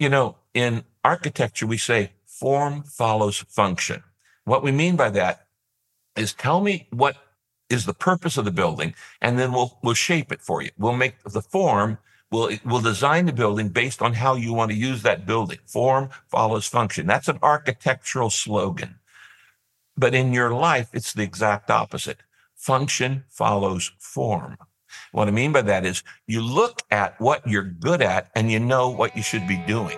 you know, in architecture, we say form follows function. What we mean by that is tell me what is the purpose of the building, and then we'll we'll shape it for you. We'll make the form. We'll we'll design the building based on how you want to use that building. Form follows function. That's an architectural slogan. But in your life, it's the exact opposite. Function follows form. What I mean by that is you look at what you're good at and you know what you should be doing.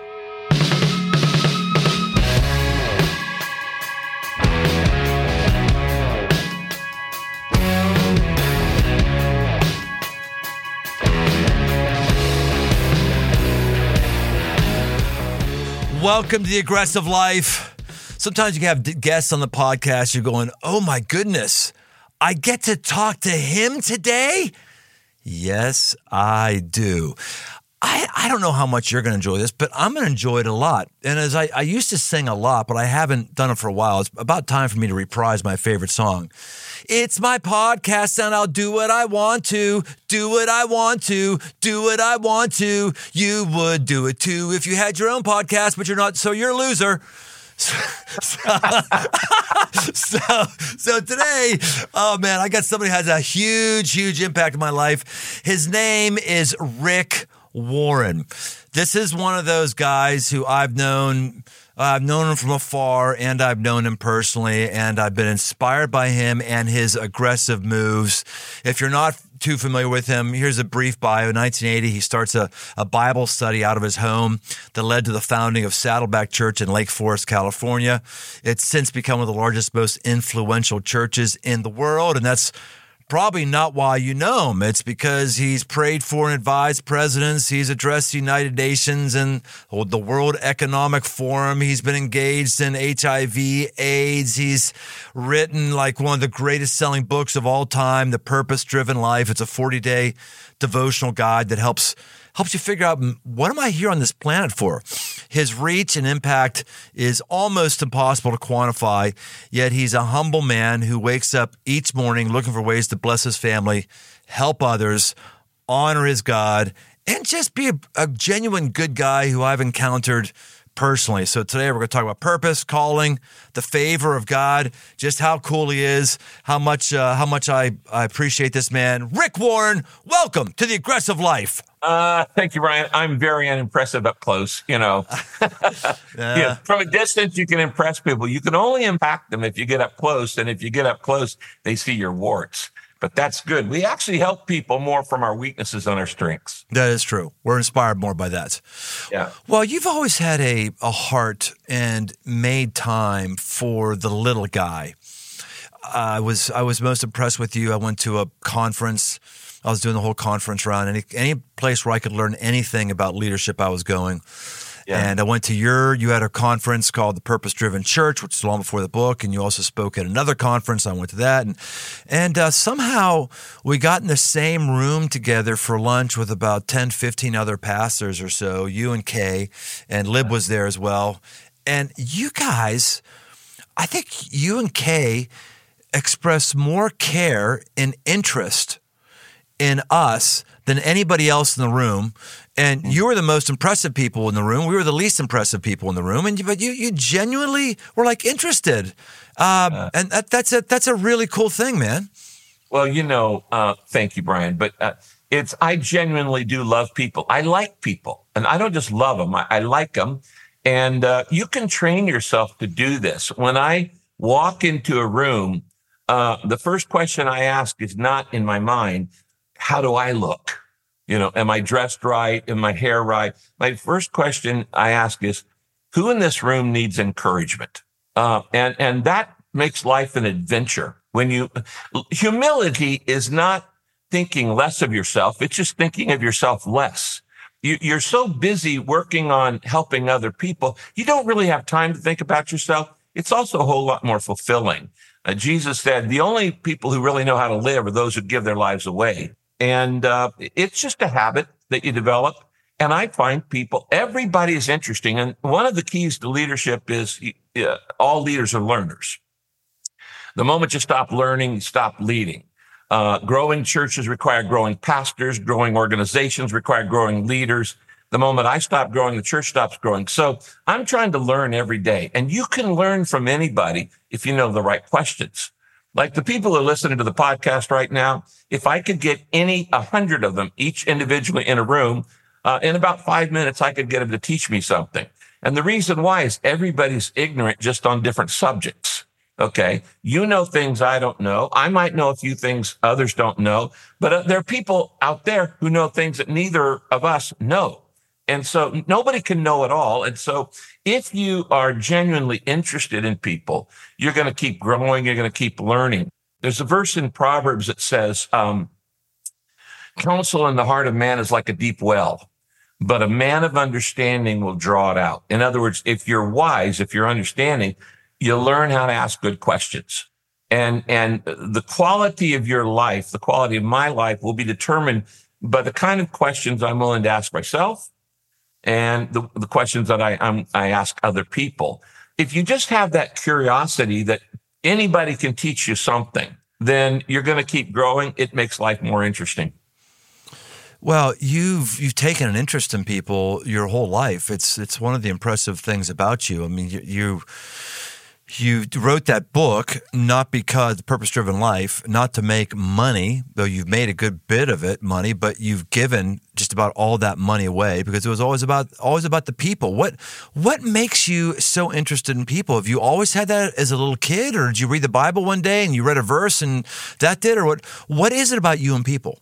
Welcome to the aggressive life. Sometimes you have guests on the podcast, you're going, oh my goodness, I get to talk to him today? Yes, I do. I, I don't know how much you're going to enjoy this, but I'm going to enjoy it a lot. And as I, I used to sing a lot, but I haven't done it for a while, it's about time for me to reprise my favorite song. It's my podcast and I'll do what I want to, do what I want to, do what I want to. You would do it too if you had your own podcast, but you're not, so you're a loser. So, so, so, today, oh man, I got somebody who has a huge, huge impact on my life. His name is Rick Warren. This is one of those guys who I've known I've known him from afar and I've known him personally, and I've been inspired by him and his aggressive moves. If you're not too familiar with him, here's a brief bio. In 1980, he starts a, a Bible study out of his home that led to the founding of Saddleback Church in Lake Forest, California. It's since become one of the largest, most influential churches in the world, and that's probably not why you know him. It's because he's prayed for and advised presidents. He's addressed the United Nations and the World Economic Forum. He's been engaged in HIV, AIDS. He's written like one of the greatest selling books of all time, The Purpose Driven Life. It's a 40 day devotional guide that helps helps you figure out what am I here on this planet for? His reach and impact is almost impossible to quantify, yet he's a humble man who wakes up each morning looking for ways to bless his family, help others, honor his God, and just be a, a genuine good guy who I've encountered personally. So today we're going to talk about purpose, calling, the favor of God, just how cool he is, how much uh, how much I, I appreciate this man. Rick Warren, welcome to the aggressive life. Uh, thank you, Brian. I'm very unimpressive up close. You know, yeah. yeah. from a distance you can impress people. You can only impact them if you get up close, and if you get up close, they see your warts but that's good. We actually help people more from our weaknesses than our strengths. That is true. We're inspired more by that. Yeah. Well, you've always had a, a heart and made time for the little guy. I was I was most impressed with you. I went to a conference. I was doing the whole conference round. Any any place where I could learn anything about leadership, I was going. Yeah. And I went to your, you had a conference called the Purpose Driven Church, which is long before the book. And you also spoke at another conference. I went to that. And, and uh, somehow we got in the same room together for lunch with about 10, 15 other pastors or so, you and Kay, and Lib was there as well. And you guys, I think you and Kay express more care and interest in us than anybody else in the room. And hmm. you were the most impressive people in the room. We were the least impressive people in the room. And but you you genuinely were like interested, um, uh, and that, that's a that's a really cool thing, man. Well, you know, uh, thank you, Brian. But uh, it's I genuinely do love people. I like people, and I don't just love them. I, I like them, and uh, you can train yourself to do this. When I walk into a room, uh, the first question I ask is not in my mind how do I look? You know, am I dressed right? Am my hair right? My first question I ask is, who in this room needs encouragement? Uh, and, and that makes life an adventure. When you, humility is not thinking less of yourself. It's just thinking of yourself less. You, you're so busy working on helping other people. You don't really have time to think about yourself. It's also a whole lot more fulfilling. Uh, Jesus said, the only people who really know how to live are those who give their lives away. And uh, it's just a habit that you develop. And I find people, everybody is interesting. And one of the keys to leadership is uh, all leaders are learners. The moment you stop learning, you stop leading. Uh, growing churches require growing pastors, growing organizations require growing leaders. The moment I stop growing, the church stops growing. So I'm trying to learn every day. And you can learn from anybody if you know the right questions. Like the people who are listening to the podcast right now, if I could get any, a hundred of them, each individually in a room, uh, in about five minutes, I could get them to teach me something. And the reason why is everybody's ignorant just on different subjects. Okay. You know things I don't know. I might know a few things others don't know, but uh, there are people out there who know things that neither of us know. And so nobody can know it all. And so if you are genuinely interested in people, you're going to keep growing. You're going to keep learning. There's a verse in Proverbs that says, um, counsel in the heart of man is like a deep well, but a man of understanding will draw it out. In other words, if you're wise, if you're understanding, you learn how to ask good questions. And, and the quality of your life, the quality of my life will be determined by the kind of questions I'm willing to ask myself and the, the questions that I, I'm, I ask other people. If you just have that curiosity that anybody can teach you something, then you're going to keep growing. It makes life more interesting. Well, you've you've taken an interest in people your whole life. It's it's one of the impressive things about you. I mean, you, you you wrote that book not because purpose driven life, not to make money, though you've made a good bit of it money, but you've given just about all that money away because it was always about always about the people. What what makes you so interested in people? Have you always had that as a little kid, or did you read the Bible one day and you read a verse and that did, or what? What is it about you and people?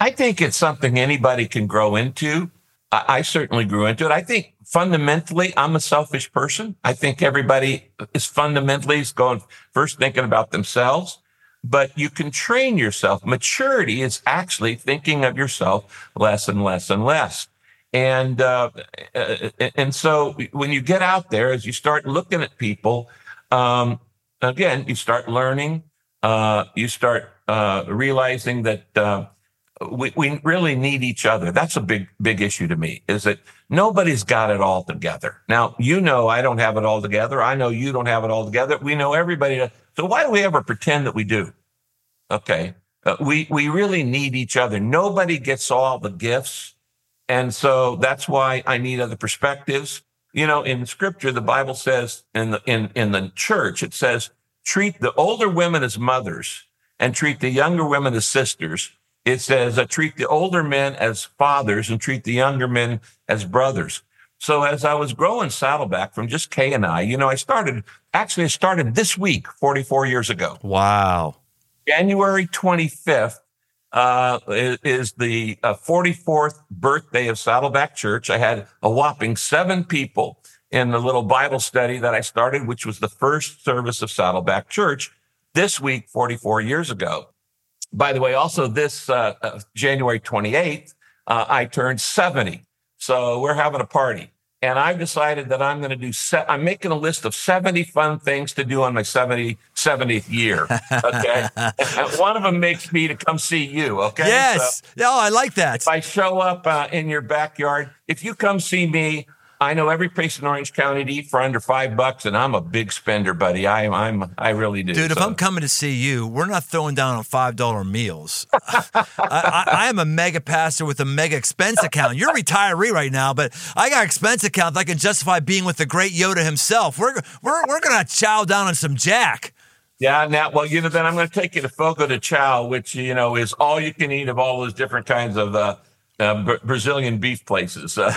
I think it's something anybody can grow into. I, I certainly grew into it. I think fundamentally, I'm a selfish person. I think everybody is fundamentally is going first thinking about themselves, but you can train yourself. Maturity is actually thinking of yourself less and less and less. And, uh, uh and so when you get out there, as you start looking at people, um, again, you start learning, uh, you start, uh, realizing that, uh, we, we really need each other. That's a big, big issue to me is that nobody's got it all together. Now, you know, I don't have it all together. I know you don't have it all together. We know everybody. Does. So why do we ever pretend that we do? Okay. Uh, we, we really need each other. Nobody gets all the gifts. And so that's why I need other perspectives. You know, in scripture, the Bible says in the, in, in the church, it says, treat the older women as mothers and treat the younger women as sisters it says, uh, treat the older men as fathers and treat the younger men as brothers. So as I was growing Saddleback from just Kay and I, you know, I started, actually I started this week, 44 years ago. Wow. January 25th uh, is, the uh, 44th birthday of Saddleback Church. I had a whopping seven people in the little Bible study that I started, which was the first service of Saddleback Church this week, 44 years ago. By the way, also this uh, uh, January 28th, uh, I turned 70. So we're having a party. And I've decided that I'm going to do, se- I'm making a list of 70 fun things to do on my 70, 70th year. Okay. one of them makes me to come see you. Okay. Yes. So oh, I like that. If I show up uh, in your backyard, if you come see me, I know every place in Orange County to eat for under five bucks, and I'm a big spender, buddy. I, I'm, I really do. Dude, so. if I'm coming to see you, we're not throwing down on five dollar meals. I, I, I, am a mega pastor with a mega expense account. You're a retiree right now, but I got expense account that I can justify being with the great Yoda himself. We're, we're, we're gonna chow down on some Jack. Yeah, now, well, you know, then I'm going to take you to Fogo de Chao, which, you know, is all you can eat of all those different kinds of uh, uh, Brazilian beef places. So.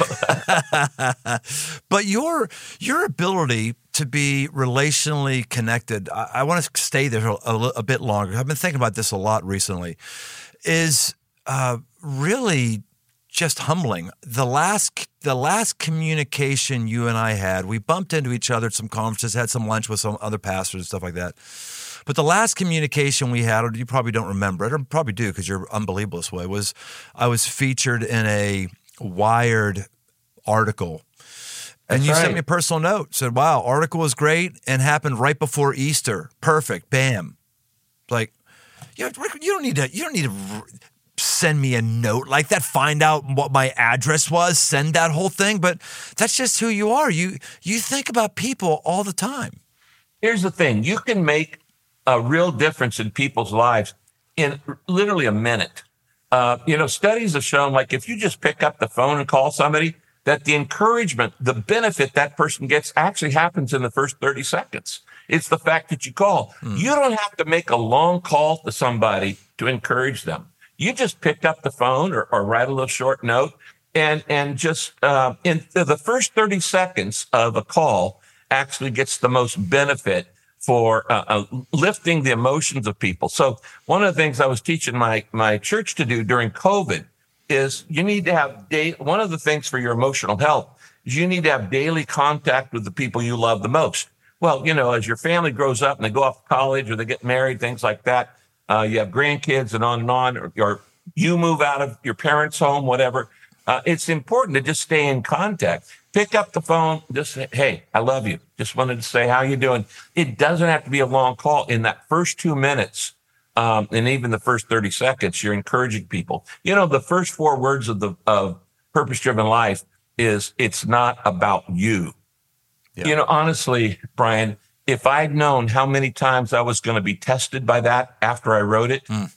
but your your ability to be relationally connected, I, I want to stay there a, a, a, bit longer. I've been thinking about this a lot recently. Is uh, really just humbling. The last the last communication you and I had, we bumped into each other at some conferences, had some lunch with some other pastors and stuff like that. But the last communication we had, or you probably don't remember it, or probably do because you're unbelievable this way, was I was featured in a Wired article. And That's you right. sent me a personal note, said, wow, article was great and happened right before Easter. Perfect. Bam. Like, you, you don't need to, you don't need to send me a note like that, find out what my address was, send that whole thing. But that's just who you are. You you think about people all the time. Here's the thing: you can make a real difference in people's lives in literally a minute. Uh, you know, studies have shown like if you just pick up the phone and call somebody, that the encouragement, the benefit that person gets actually happens in the first 30 seconds. It's the fact that you call. Mm. You don't have to make a long call to somebody to encourage them. You just pick up the phone or, or write a little short note and, and just, uh, in the first 30 seconds of a call actually gets the most benefit for uh, uh, lifting the emotions of people. So one of the things I was teaching my, my church to do during COVID is you need to have day, one of the things for your emotional health is you need to have daily contact with the people you love the most. Well, you know, as your family grows up and they go off to college or they get married, things like that, uh, you have grandkids and on and on, or, or, you move out of your parents' home, whatever. Uh, it's important to just stay in contact. Pick up the phone, just say, "Hey, I love you. Just wanted to say how you doing." It doesn't have to be a long call. In that first two minutes, um, and even the first thirty seconds, you're encouraging people. You know, the first four words of the of purpose-driven life is, "It's not about you." Yeah. You know, honestly, Brian, if I'd known how many times I was going to be tested by that after I wrote it, mm.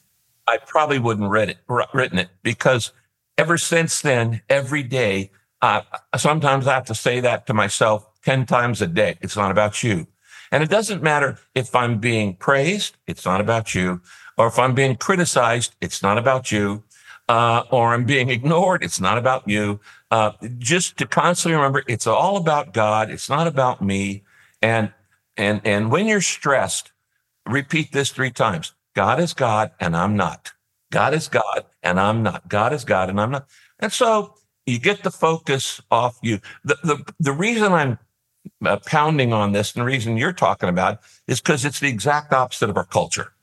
I probably wouldn't read it, written it because ever since then, every day, uh, sometimes I have to say that to myself 10 times a day. It's not about you. And it doesn't matter if I'm being praised. It's not about you. Or if I'm being criticized, it's not about you. Uh, or I'm being ignored. It's not about you. Uh, just to constantly remember, it's all about God. It's not about me. And and, and when you're stressed, repeat this three times. God is God and I'm not. God is God and I'm not. God is God and I'm not. And so you get the focus off you. The, the, the reason I'm uh, pounding on this and the reason you're talking about is because it's the exact opposite of our culture.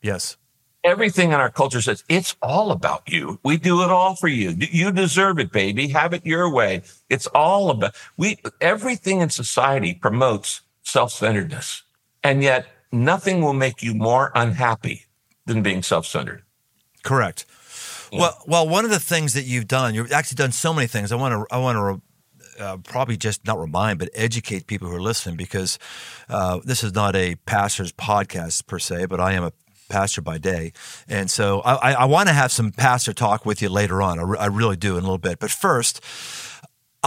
Yes. Everything in our culture says it's all about you. We do it all for you. You deserve it, baby. Have it your way. It's all about we. Everything in society promotes self-centeredness. And yet nothing will make you more unhappy than being self-centered. Correct. Yeah. Well, well, one of the things that you've done, you've actually done so many things. I want to, I want to uh, probably just not remind, but educate people who are listening because uh, this is not a pastor's podcast per se, but I am a pastor by day. And so I, I want to have some pastor talk with you later on. I, re- I really do in a little bit. But first,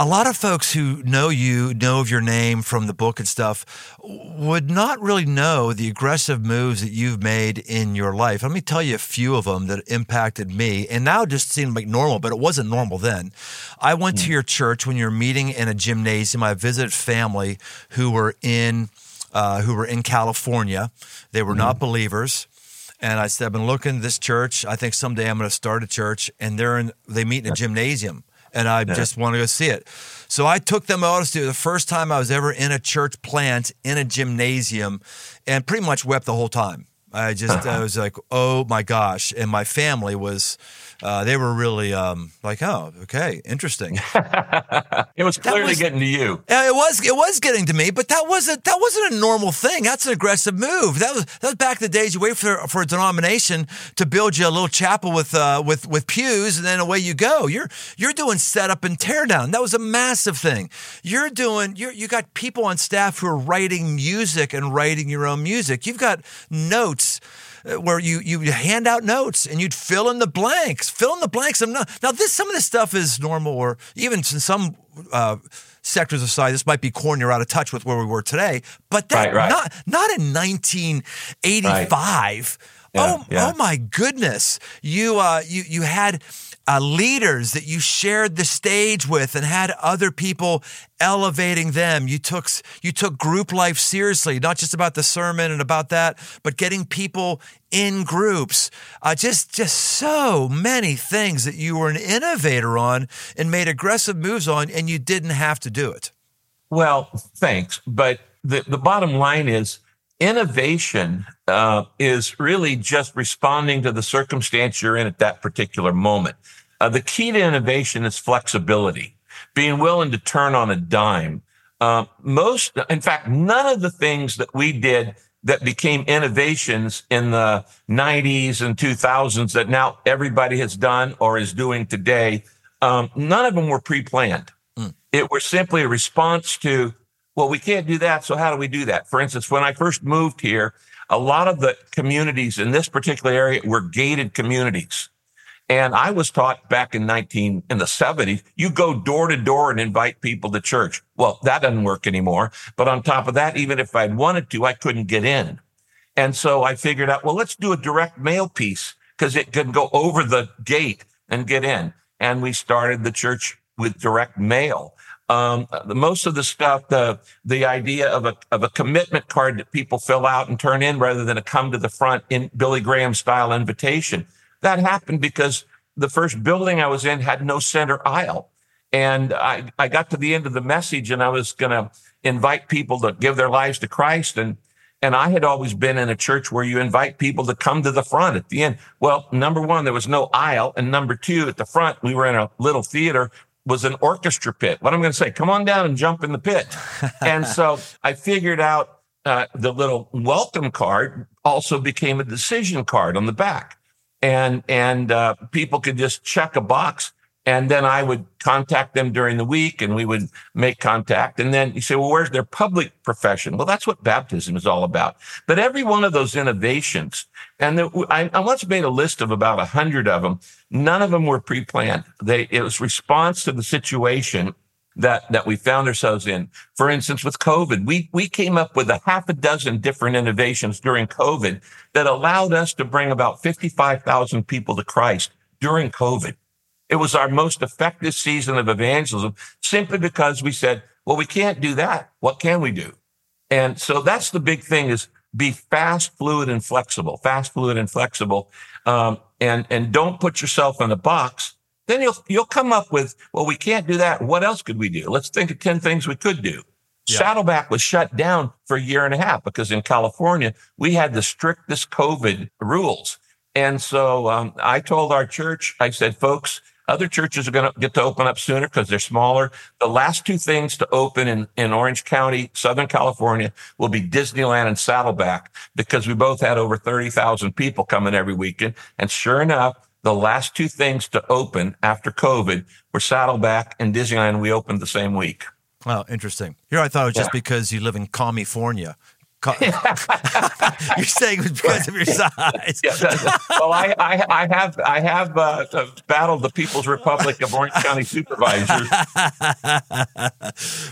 a lot of folks who know you, know of your name from the book and stuff, would not really know the aggressive moves that you've made in your life. Let me tell you a few of them that impacted me and now just seem like normal, but it wasn't normal then. I went mm. to hmm. your church when you were meeting in a gymnasium. I visited family who were in uh, who were in California. They were mm. not believers. And I said, I've been looking at this church. I think someday I'm going to start a church. And they're in, they meet in a gymnasium and I yeah. just want to go see it. So I took them out to it. the first time I was ever in a church plant in a gymnasium, and pretty much wept the whole time. I just I uh-huh. was like, oh my gosh, and my family was uh, they were really um, like, oh, okay, interesting. it was clearly was, getting to you. Yeah, it was. It was getting to me, but that wasn't that wasn't a normal thing. That's an aggressive move. That was that was back in the days you wait for for a denomination to build you a little chapel with uh, with with pews, and then away you go. You're you're doing setup and teardown. That was a massive thing. You're doing you you got people on staff who are writing music and writing your own music. You've got notes where you you hand out notes and you'd fill in the blanks, fill in the blanks. I'm not, now this some of this stuff is normal, or even in some uh, sectors of society, this might be corny or out of touch with where we were today. But that right, right. not not in 1985. Right. Yeah, oh, yeah. oh my goodness! You uh, you you had uh, leaders that you shared the stage with and had other people elevating them. You took you took group life seriously, not just about the sermon and about that, but getting people in groups. Uh, just just so many things that you were an innovator on and made aggressive moves on, and you didn't have to do it. Well, thanks, but the the bottom line is innovation uh, is really just responding to the circumstance you're in at that particular moment. Uh, the key to innovation is flexibility, being willing to turn on a dime. Uh, most, in fact, none of the things that we did that became innovations in the 90s and 2000s that now everybody has done or is doing today, um, none of them were pre-planned. Mm. It was simply a response to, well, we can't do that. So how do we do that? For instance, when I first moved here, a lot of the communities in this particular area were gated communities. And I was taught back in 19, in the 70s, you go door to door and invite people to church. Well, that doesn't work anymore. But on top of that, even if I'd wanted to, I couldn't get in. And so I figured out, well, let's do a direct mail piece because it can go over the gate and get in. And we started the church with direct mail. Um, the, most of the stuff, the the idea of a of a commitment card that people fill out and turn in rather than a come to the front in Billy Graham style invitation. That happened because the first building I was in had no center aisle. And I, I got to the end of the message and I was going to invite people to give their lives to Christ. And, and I had always been in a church where you invite people to come to the front at the end. Well, number one, there was no aisle. And number two, at the front, we were in a little theater was an orchestra pit. What I'm going to say, come on down and jump in the pit. and so I figured out uh, the little welcome card also became a decision card on the back and and uh, people could just check a box and then I would contact them during the week and we would make contact. And then you say, well, where's their public profession? Well, that's what baptism is all about. But every one of those innovations, and the, I, I once made a list of about a hundred of them. None of them were pre-planned. They, it was response to the situation that that we found ourselves in. For instance, with COVID, we we came up with a half a dozen different innovations during COVID that allowed us to bring about 55,000 people to Christ during COVID. It was our most effective season of evangelism simply because we said, well, we can't do that. What can we do? And so that's the big thing is be fast, fluid, and flexible, fast, fluid, and flexible. Um, and, and don't put yourself in a box then you'll you'll come up with, well, we can't do that. What else could we do? Let's think of 10 things we could do. Yeah. Saddleback was shut down for a year and a half because in California, we had the strictest COVID rules. And so um, I told our church, I said, folks, other churches are going to get to open up sooner because they're smaller. The last two things to open in, in Orange County, Southern California will be Disneyland and Saddleback because we both had over 30,000 people coming every weekend. And sure enough, the last two things to open after COVID were Saddleback and Disneyland. We opened the same week. Oh, interesting. Here I thought it was just because you live in California. You're saying it was because of your size. Yeah, well, I, I, I, have I have uh, battled the People's Republic of Orange County Supervisors.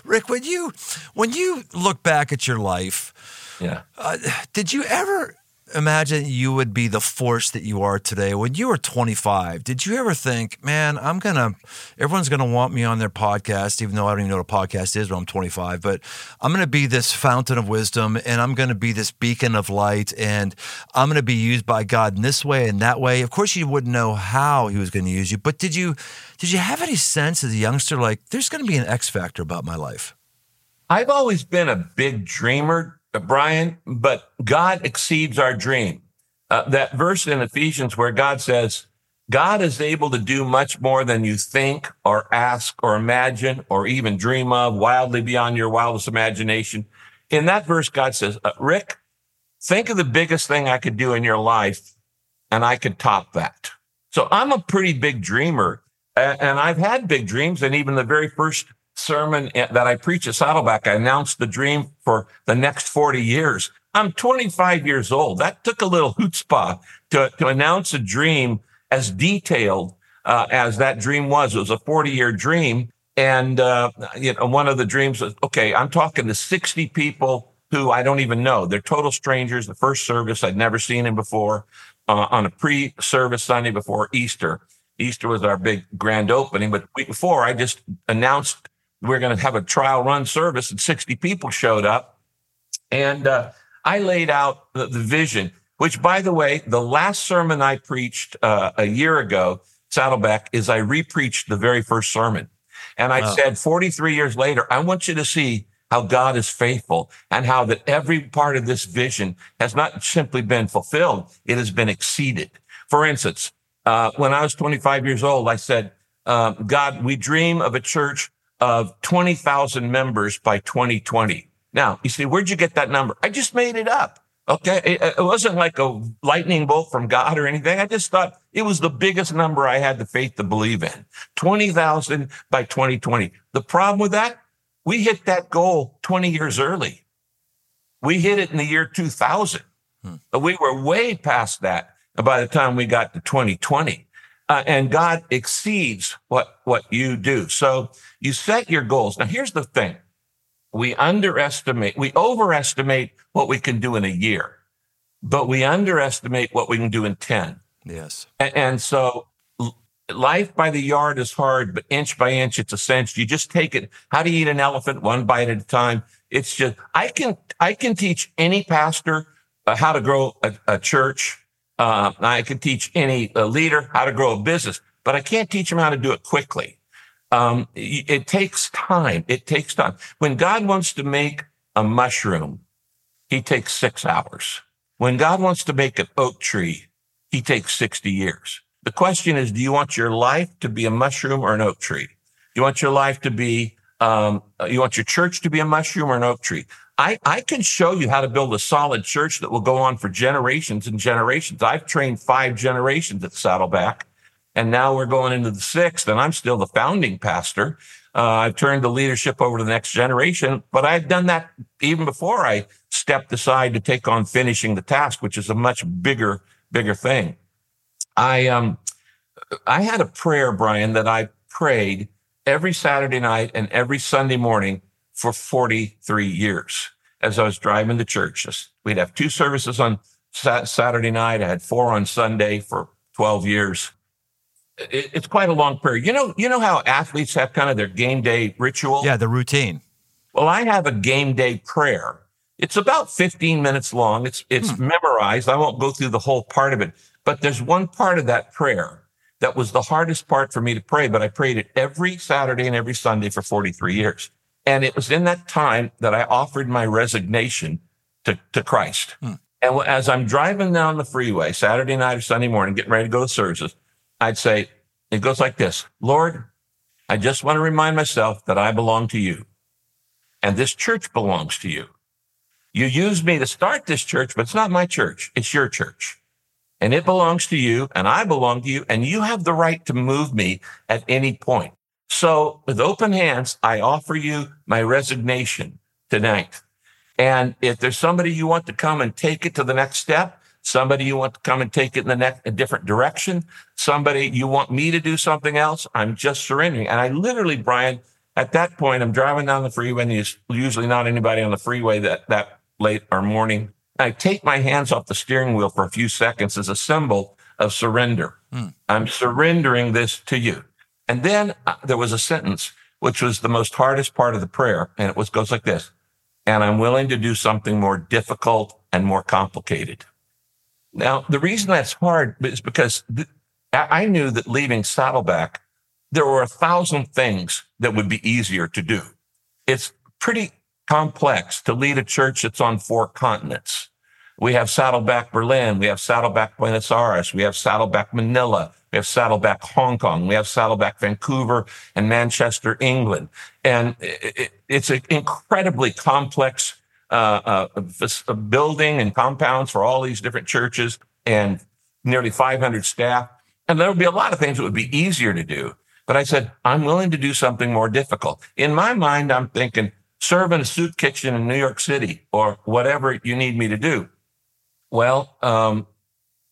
Rick, when you when you look back at your life, yeah, uh, did you ever imagine you would be the force that you are today. When you were 25, did you ever think, man, I'm going to, everyone's going to want me on their podcast, even though I don't even know what a podcast is when I'm 25, but I'm going to be this fountain of wisdom and I'm going to be this beacon of light and I'm going to be used by God in this way and that way. Of course, you wouldn't know how he was going to use you, but did you, did you have any sense as a youngster, like, there's going to be an X factor about my life? I've always been a big dreamer, Brian, but God exceeds our dream. Uh, that verse in Ephesians where God says, God is able to do much more than you think or ask or imagine or even dream of, wildly beyond your wildest imagination. In that verse, God says, uh, Rick, think of the biggest thing I could do in your life and I could top that. So I'm a pretty big dreamer and I've had big dreams. And even the very first sermon that I preach at Saddleback, I announced the dream for the next 40 years. I'm 25 years old. That took a little chutzpah to, to announce a dream as detailed uh, as that dream was. It was a 40 year dream. And, uh, you know, one of the dreams was, okay, I'm talking to 60 people who I don't even know. They're total strangers. The first service, I'd never seen him before uh, on a pre service Sunday before Easter. Easter was our big grand opening, but the week before I just announced we're going to have a trial run service and 60 people showed up. And uh, I laid out the, the, vision, which, by the way, the last sermon I preached uh, a year ago, Saddleback, is I repreached the very first sermon. And I wow. said, 43 years later, I want you to see how God is faithful and how that every part of this vision has not simply been fulfilled, it has been exceeded. For instance, uh, when I was 25 years old, I said, uh, God, we dream of a church of 20,000 members by 2020. Now, you see, where'd you get that number? I just made it up. Okay. It, it, wasn't like a lightning bolt from God or anything. I just thought it was the biggest number I had the faith to believe in. 20,000 by 2020. The problem with that, we hit that goal 20 years early. We hit it in the year 2000. Hmm. But we were way past that by the time we got to 2020. Uh, and God exceeds what, what you do. So you set your goals. Now, here's the thing. We underestimate, we overestimate what we can do in a year, but we underestimate what we can do in 10. Yes. And, and so life by the yard is hard, but inch by inch, it's a cinch. You just take it. How do you eat an elephant? One bite at a time. It's just, I can, I can teach any pastor uh, how to grow a, a church. Uh, I can teach any uh, leader how to grow a business, but I can't teach them how to do it quickly. Um, it takes time. It takes time. When God wants to make a mushroom, he takes six hours. When God wants to make an oak tree, he takes 60 years. The question is, do you want your life to be a mushroom or an oak tree? Do you want your life to be, um, you want your church to be a mushroom or an oak tree? I, I can show you how to build a solid church that will go on for generations and generations. I've trained five generations at Saddleback, and now we're going into the sixth, and I'm still the founding pastor. Uh, I've turned the leadership over to the next generation, but I've done that even before I stepped aside to take on finishing the task, which is a much bigger, bigger thing. I um I had a prayer, Brian, that I prayed every Saturday night and every Sunday morning for 43 years as I was driving to church. We'd have two services on Saturday night. I had four on Sunday for 12 years. It's quite a long prayer. You know, you know how athletes have kind of their game day ritual? Yeah, the routine. Well, I have a game day prayer. It's about 15 minutes long. It's it's hmm. memorized. I won't go through the whole part of it, but there's one part of that prayer that was the hardest part for me to pray, but I prayed it every Saturday and every Sunday for 43 years. And it was in that time that I offered my resignation to, to Christ. Hmm. And as I'm driving down the freeway, Saturday night or Sunday morning, getting ready to go to services, I'd say, it goes like this Lord, I just want to remind myself that I belong to you and this church belongs to you. You used me to start this church, but it's not my church. It's your church and it belongs to you and I belong to you and you have the right to move me at any point. So with open hands, I offer you my resignation tonight. And if there's somebody you want to come and take it to the next step, somebody you want to come and take it in the next, a different direction, somebody you want me to do something else, I'm just surrendering. And I literally, Brian, at that point, I'm driving down the freeway and there's usually not anybody on the freeway that, that late or morning. I take my hands off the steering wheel for a few seconds as a symbol of surrender. Mm. I'm surrendering this to you. And then uh, there was a sentence, which was the most hardest part of the prayer. And it was, goes like this. And I'm willing to do something more difficult and more complicated. Now, the reason that's hard is because th- I knew that leaving Saddleback, there were a thousand things that would be easier to do. It's pretty complex to lead a church that's on four continents. We have Saddleback Berlin. We have Saddleback Buenos Aires. We have Saddleback Manila. We have Saddleback Hong Kong. We have Saddleback Vancouver and Manchester, England. And it's an incredibly complex uh, uh, building and compounds for all these different churches and nearly 500 staff. And there would be a lot of things that would be easier to do. But I said, I'm willing to do something more difficult. In my mind, I'm thinking, serve in a soup kitchen in New York City or whatever you need me to do. Well, um,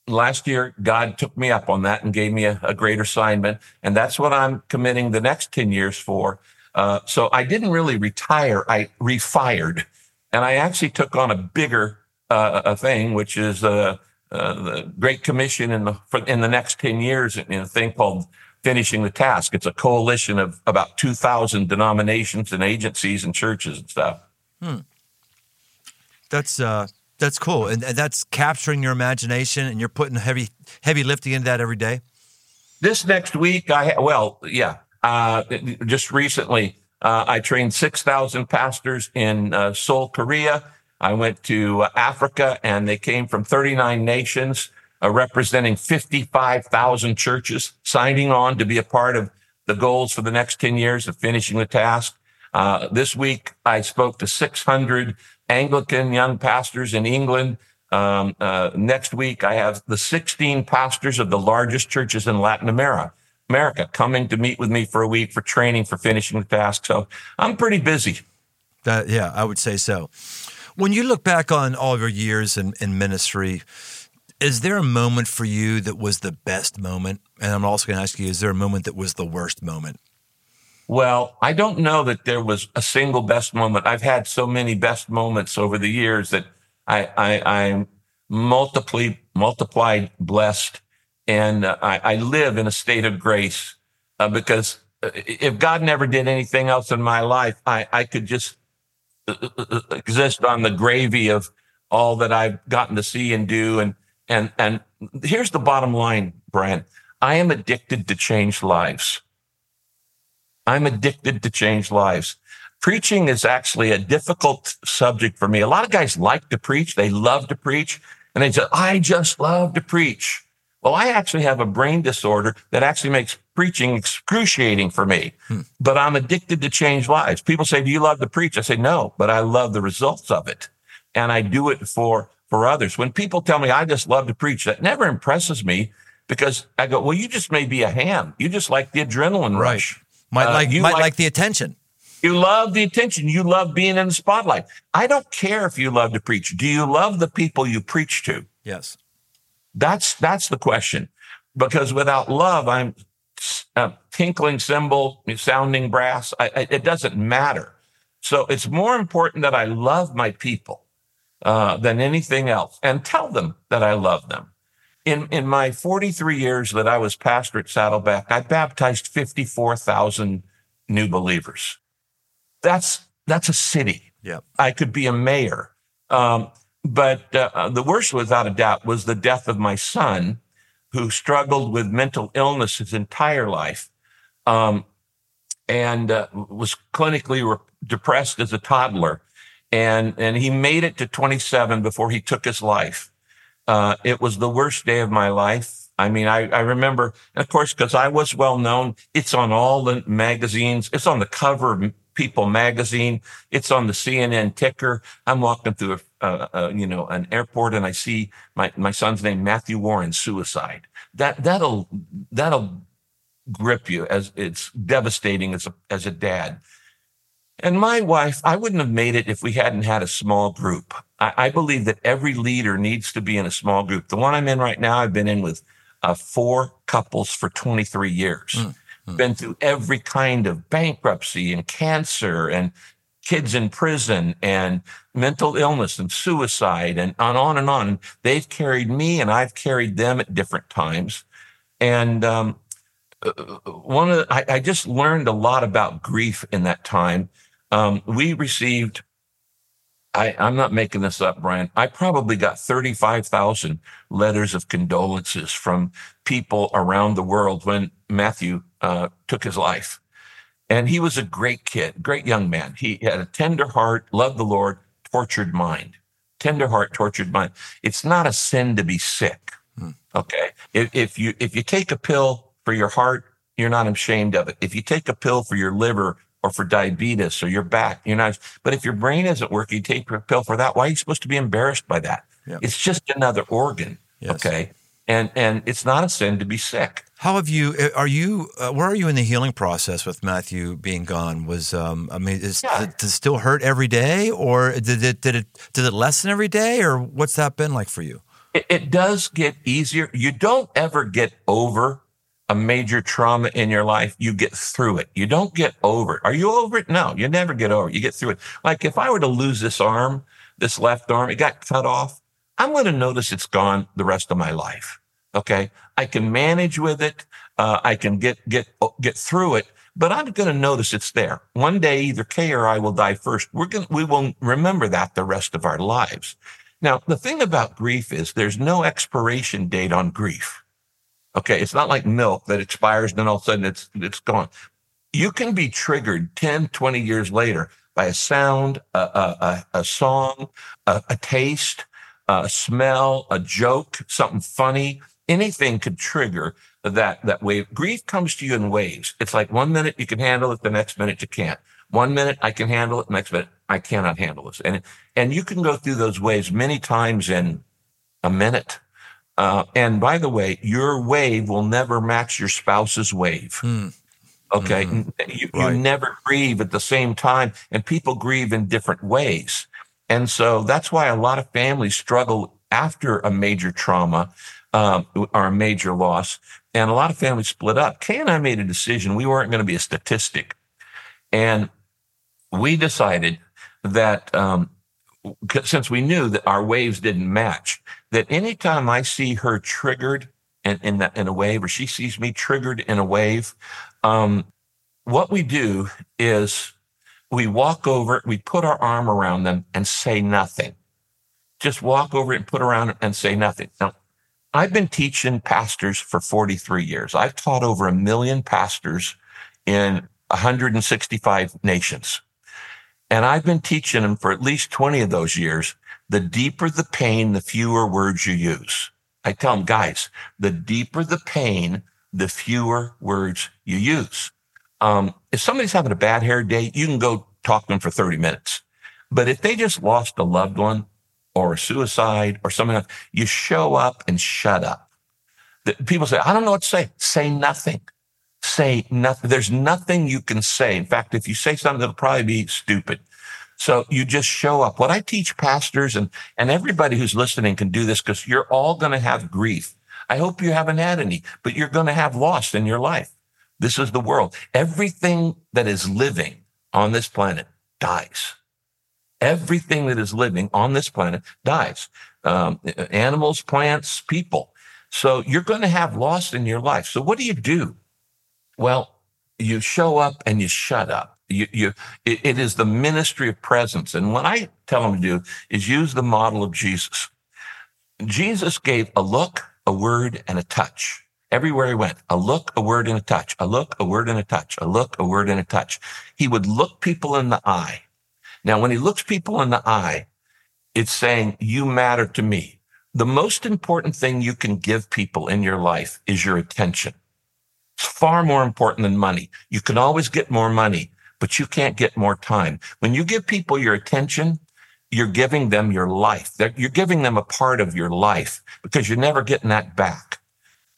last year, God took me up on that and gave me a, a, great assignment. And that's what I'm committing the next 10 years for. Uh, so I didn't really retire. I refired and I actually took on a bigger, uh, a thing, which is, uh, uh the Great Commission in the, for, in the next 10 years in a thing called finishing the task. It's a coalition of about 2,000 denominations and agencies and churches and stuff. Hmm. That's uh, that's cool, and, that's capturing your imagination, and you're putting heavy heavy lifting into that every day. This next week, I well, yeah, uh, just recently, uh, I trained 6,000 pastors in uh, Seoul, Korea. I went to Africa, and they came from 39 nations uh, representing 55,000 churches signing on to be a part of the goals for the next 10 years of finishing the task. Uh, this week, I spoke to 600 Anglican young pastors in England. Um, uh, next week, I have the 16 pastors of the largest churches in Latin America. America coming to meet with me for a week for training for finishing the task. So I'm pretty busy. That, yeah, I would say so. When you look back on all your years in, in ministry, Is there a moment for you that was the best moment? And I'm also going to ask you, is there a moment that was the worst moment? Well, I don't know that there was a single best moment. I've had so many best moments over the years that I, I, I'm multiply, multiplied blessed. And uh, I, I live in a state of grace uh, because uh, if God never did anything else in my life, I, I could just uh, exist on the gravy of all that I've gotten to see and do. And, and, and here's the bottom line, Brian. I am addicted to change lives. I'm addicted to change lives. Preaching is actually a difficult subject for me. A lot of guys like to preach. They love to preach. And they say, I just love to preach. Well, I actually have a brain disorder that actually makes preaching excruciating for me, hmm. but I'm addicted to change lives. People say, do you love to preach? I say, no, but I love the results of it. And I do it for, for others. When people tell me I just love to preach, that never impresses me because I go, well, you just may be a ham. You just like the adrenaline right. Might uh, like you might like, like the attention. You love the attention. You love being in the spotlight. I don't care if you love to preach. Do you love the people you preach to? Yes. That's that's the question. Because without love, I'm a tinkling cymbal, sounding brass. I, I, it doesn't matter. So it's more important that I love my people uh, than anything else, and tell them that I love them in, in my 43 years that I was pastor at Saddleback, I baptized 54,000 new believers. That's, that's a city. Yeah. I could be a mayor. Um, but uh, the worst, without a doubt, was the death of my son, who struggled with mental illness his entire life, um, and uh, was clinically re- depressed as a toddler, and and he made it to 27 before he took his life. Uh, it was the worst day of my life. I mean, I, I remember, of course, because I was well known, it's on all the magazines. It's on the cover of People magazine. It's on the CNN ticker. I'm walking through a, you know, an airport and I see my, my son's name, Matthew Warren, suicide. That, that'll, that'll grip you as it's devastating as a, as a dad. And my wife, I wouldn't have made it if we hadn't had a small group. I, I, believe that every leader needs to be in a small group. The one I'm in right now, I've been in with uh, four couples for 23 years. Mm-hmm. Been through every kind of bankruptcy and cancer and kids in prison and mental illness and suicide and on, on and on. They've carried me and I've carried them at different times. And um, uh, one of the, I, I, just learned a lot about grief in that time. Um, we received I, am not making this up, Brian. I probably got 35,000 letters of condolences from people around the world when Matthew uh, took his life. And he was a great kid, great young man. He had a tender heart, loved the Lord, tortured mind. Tender heart, tortured mind. It's not a sin to be sick. Hmm. Okay. If, if you, if you take a pill for your heart, you're not ashamed of it. If you take a pill for your liver, or for diabetes or your back. You're not, but if your brain isn't working, you take a pill for that. Why are you supposed to be embarrassed by that? Yep. It's just another organ. Yes. Okay. And, and it's not a sin to be sick. How have you, uh, are you, uh, where are you in the healing process with Matthew being gone? Was, um, I mean, is, yeah. does it still hurt every day or did it, did it, did it lessen every day or what's that been like for you? It, it does get easier. You don't ever get over a major trauma in your life, you get through it. You don't get over it. Are you over it? No, you never get over it. You get through it. Like if I were to lose this arm, this left arm, it got cut off, I'm going to notice it's gone the rest of my life. Okay. I can manage with it. Uh, I can get, get, get through it, but I'm going to notice it's there. One day, either Kay or I will die first. We're going to, we will remember that the rest of our lives. Now, the thing about grief is there's no expiration date on grief. Okay. It's not like milk that expires and then all of a sudden it's, it's gone. You can be triggered 10, 20 years later by a sound, a, a, a song, a, a taste, a smell, a joke, something funny. Anything could trigger that, that wave. Grief comes to you in waves. It's like one minute you can handle it, the next minute you can't. One minute I can handle it, next minute I cannot handle this. And, and you can go through those waves many times in a minute, uh, and by the way, your wave will never match your spouse's wave. Mm. Okay. Mm. You, right. you never grieve at the same time and people grieve in different ways. And so that's why a lot of families struggle after a major trauma um, or a major loss, and a lot of families split up. Kay and I made a decision. We weren't going to be a statistic. And we decided that um, since we knew that our waves didn't match, that anytime I see her triggered in, in, that, in a wave or she sees me triggered in a wave, um, what we do is we walk over, we put our arm around them and say nothing. Just walk over and put around and say nothing. Now, I've been teaching pastors for 43 years. I've taught over a million pastors in 165 nations. And I've been teaching them for at least 20 of those years. The deeper the pain, the fewer words you use. I tell them, guys, the deeper the pain, the fewer words you use. Um, if somebody's having a bad hair day, you can go talk to them for 30 minutes. But if they just lost a loved one or a suicide or something you show up and shut up. The, people say, I don't know what to say. Say nothing. Say nothing. There's nothing you can say. In fact, if you say something, it'll probably be stupid. So you just show up. What I teach pastors and, and everybody who's listening can do this because you're all going to have grief. I hope you haven't had any, but you're going to have loss in your life. This is the world. Everything that is living on this planet dies. Everything that is living on this planet dies. Um, animals, plants, people. So you're going to have loss in your life. So what do you do? Well, you show up and you shut up. You, you, it, it is the ministry of presence. And what I tell them to do is use the model of Jesus. Jesus gave a look, a word, and a touch. Everywhere he went, a look, a word, and a touch, a look, a word, and a touch, a look, a word, and a touch. He would look people in the eye. Now, when he looks people in the eye, it's saying, you matter to me. The most important thing you can give people in your life is your attention. It's far more important than money. You can always get more money, but you can't get more time. When you give people your attention, you're giving them your life. You're giving them a part of your life because you're never getting that back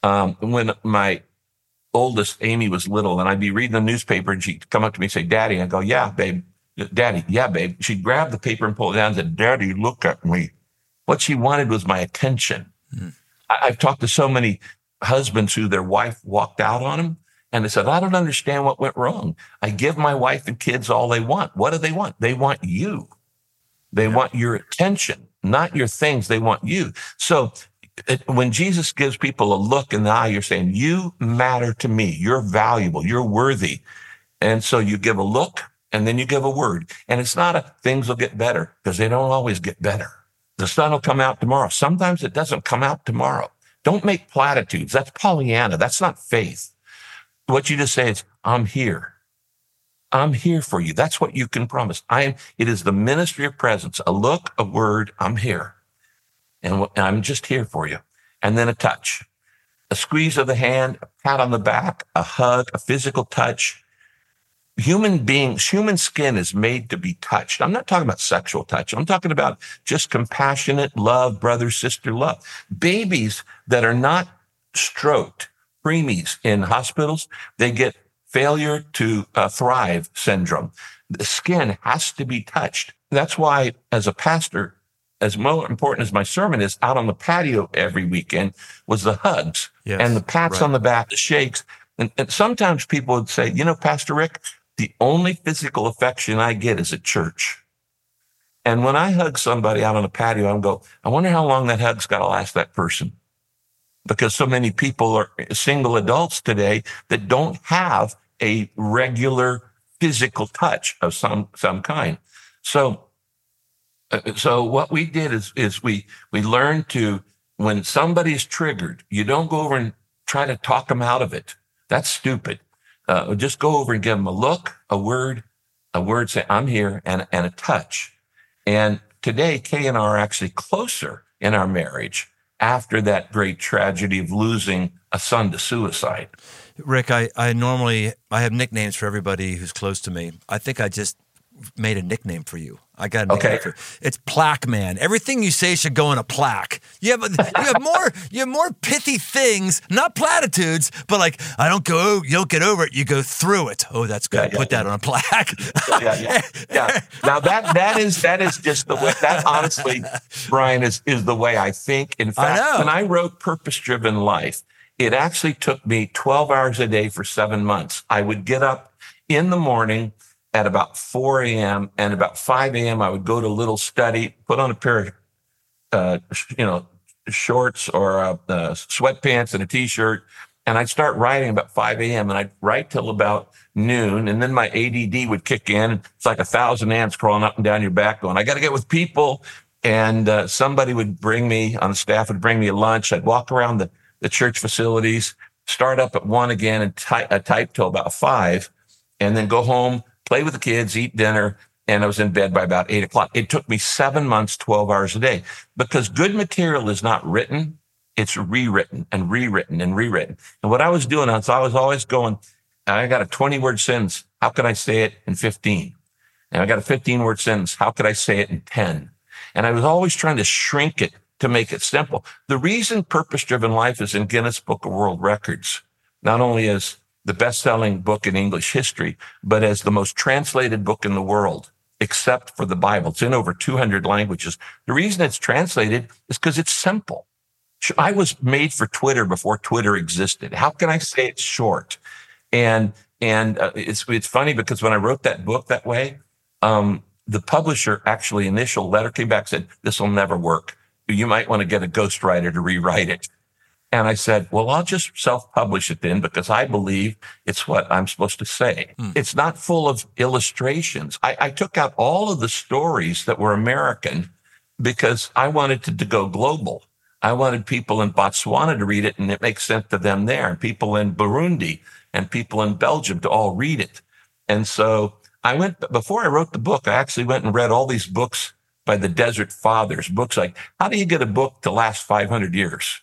um, when my oldest Amy was little, and I'd be reading the newspaper, and she'd come up to me and say, "Daddy," I go, "Yeah, babe." Daddy, yeah, babe. She'd grab the paper and pull it down and said, Daddy, look at me. What she wanted was my attention. Mm. I, have talked to so many husbands who their wife walked out on them and they said, I don't understand what went wrong. I give my wife and kids all they want. What do they want? They want you. They yeah. want your attention, not your things. They want you. So it, when Jesus gives people a look in the eye, you're saying, you matter to me. You're valuable. You're worthy. And so you give a look and then you give a word. And it's not a things will get better because they don't always get better. The sun will come out tomorrow. Sometimes it doesn't come out tomorrow. Don't make platitudes. That's Pollyanna. That's not faith. What you just say is, I'm here. I'm here for you. That's what you can promise. I am, it is the ministry of presence, a look, a word. I'm here and I'm just here for you. And then a touch, a squeeze of the hand, a pat on the back, a hug, a physical touch. Human beings, human skin is made to be touched. I'm not talking about sexual touch. I'm talking about just compassionate love, brother, sister love. Babies that are not stroked, preemies in hospitals, they get failure to uh, thrive syndrome. The skin has to be touched. That's why, as a pastor, as more important as my sermon is out on the patio every weekend was the hugs yes, and the pats right. on the back, the shakes. And, and, sometimes people would say, you know, Pastor Rick, the only physical affection I get is at church. And when I hug somebody out on the patio, I'm go, I wonder how long that hug's got to last that person. Because so many people are single adults today that don't have a regular physical touch of some, some kind. So uh, so what we did is is we we learned to when somebody's triggered, you don't go over and try to talk them out of it. That's stupid. Uh, just go over and give them a look, a word, a word, say I'm here, and and a touch. And today, Kay and I are actually closer in our marriage after that great tragedy of losing a son to suicide. Rick, I, I normally I have nicknames for everybody who's close to me. I think I just made a nickname for you. I got a Okay. nickname for It's Plaque Man. Everything you say should go in a plaque. You have you have more you have more pithy things, not platitudes, but like I don't go you don't get over it, you go through it. Oh, that's good. Yeah, yeah, Put that on a plaque. yeah, yeah, yeah. Now that that is that is just the way that honestly, Brian is is the way I think. In fact, know. when I wrote Purpose Driven Life, it actually took me 12 hours a day for seven months. I would get up in the morning at about 4 a.m. and about 5 a.m. I would go to a little study, put on a pair of uh, you know shorts or uh, uh, sweatpants and a t-shirt, and I'd start writing about 5 a.m. and I'd write till about noon, and then my ADD would kick in. It's like a thousand ants crawling up and down your back, going, "I got to get with people." And uh, somebody would bring me on the staff would bring me a lunch. I'd walk around the the church facilities, start up at one again, and ty- uh, type till about five, and then go home, play with the kids, eat dinner, and I was in bed by about eight o'clock. It took me seven months, 12 hours a day because good material is not written. It's rewritten and rewritten and rewritten. And what I was doing is I was always going, I got a 20 word sentence. How can I say it in 15? And I got a 15 word sentence. How could I say it in 10? And I was always trying to shrink it to make it simple. The reason purpose driven life is in Guinness Book of World Records, not only as the best selling book in English history, but as the most translated book in the world, except for the Bible. It's in over 200 languages. The reason it's translated is because it's simple. I was made for Twitter before Twitter existed. How can I say it's short? And and uh, it's it's funny because when I wrote that book that way, um, the publisher actually initial letter came back said this will never work. You might want to get a ghostwriter to rewrite it. And I said, well, I'll just self-publish it then because I believe it's what I'm supposed to say. Hmm. It's not full of illustrations. I, I took out all of the stories that were American because I wanted it to go global. I wanted people in Botswana to read it and it makes sense to them there and people in Burundi and people in Belgium to all read it. And so I went, before I wrote the book, I actually went and read all these books by the Desert Fathers, books like, how do you get a book to last 500 years?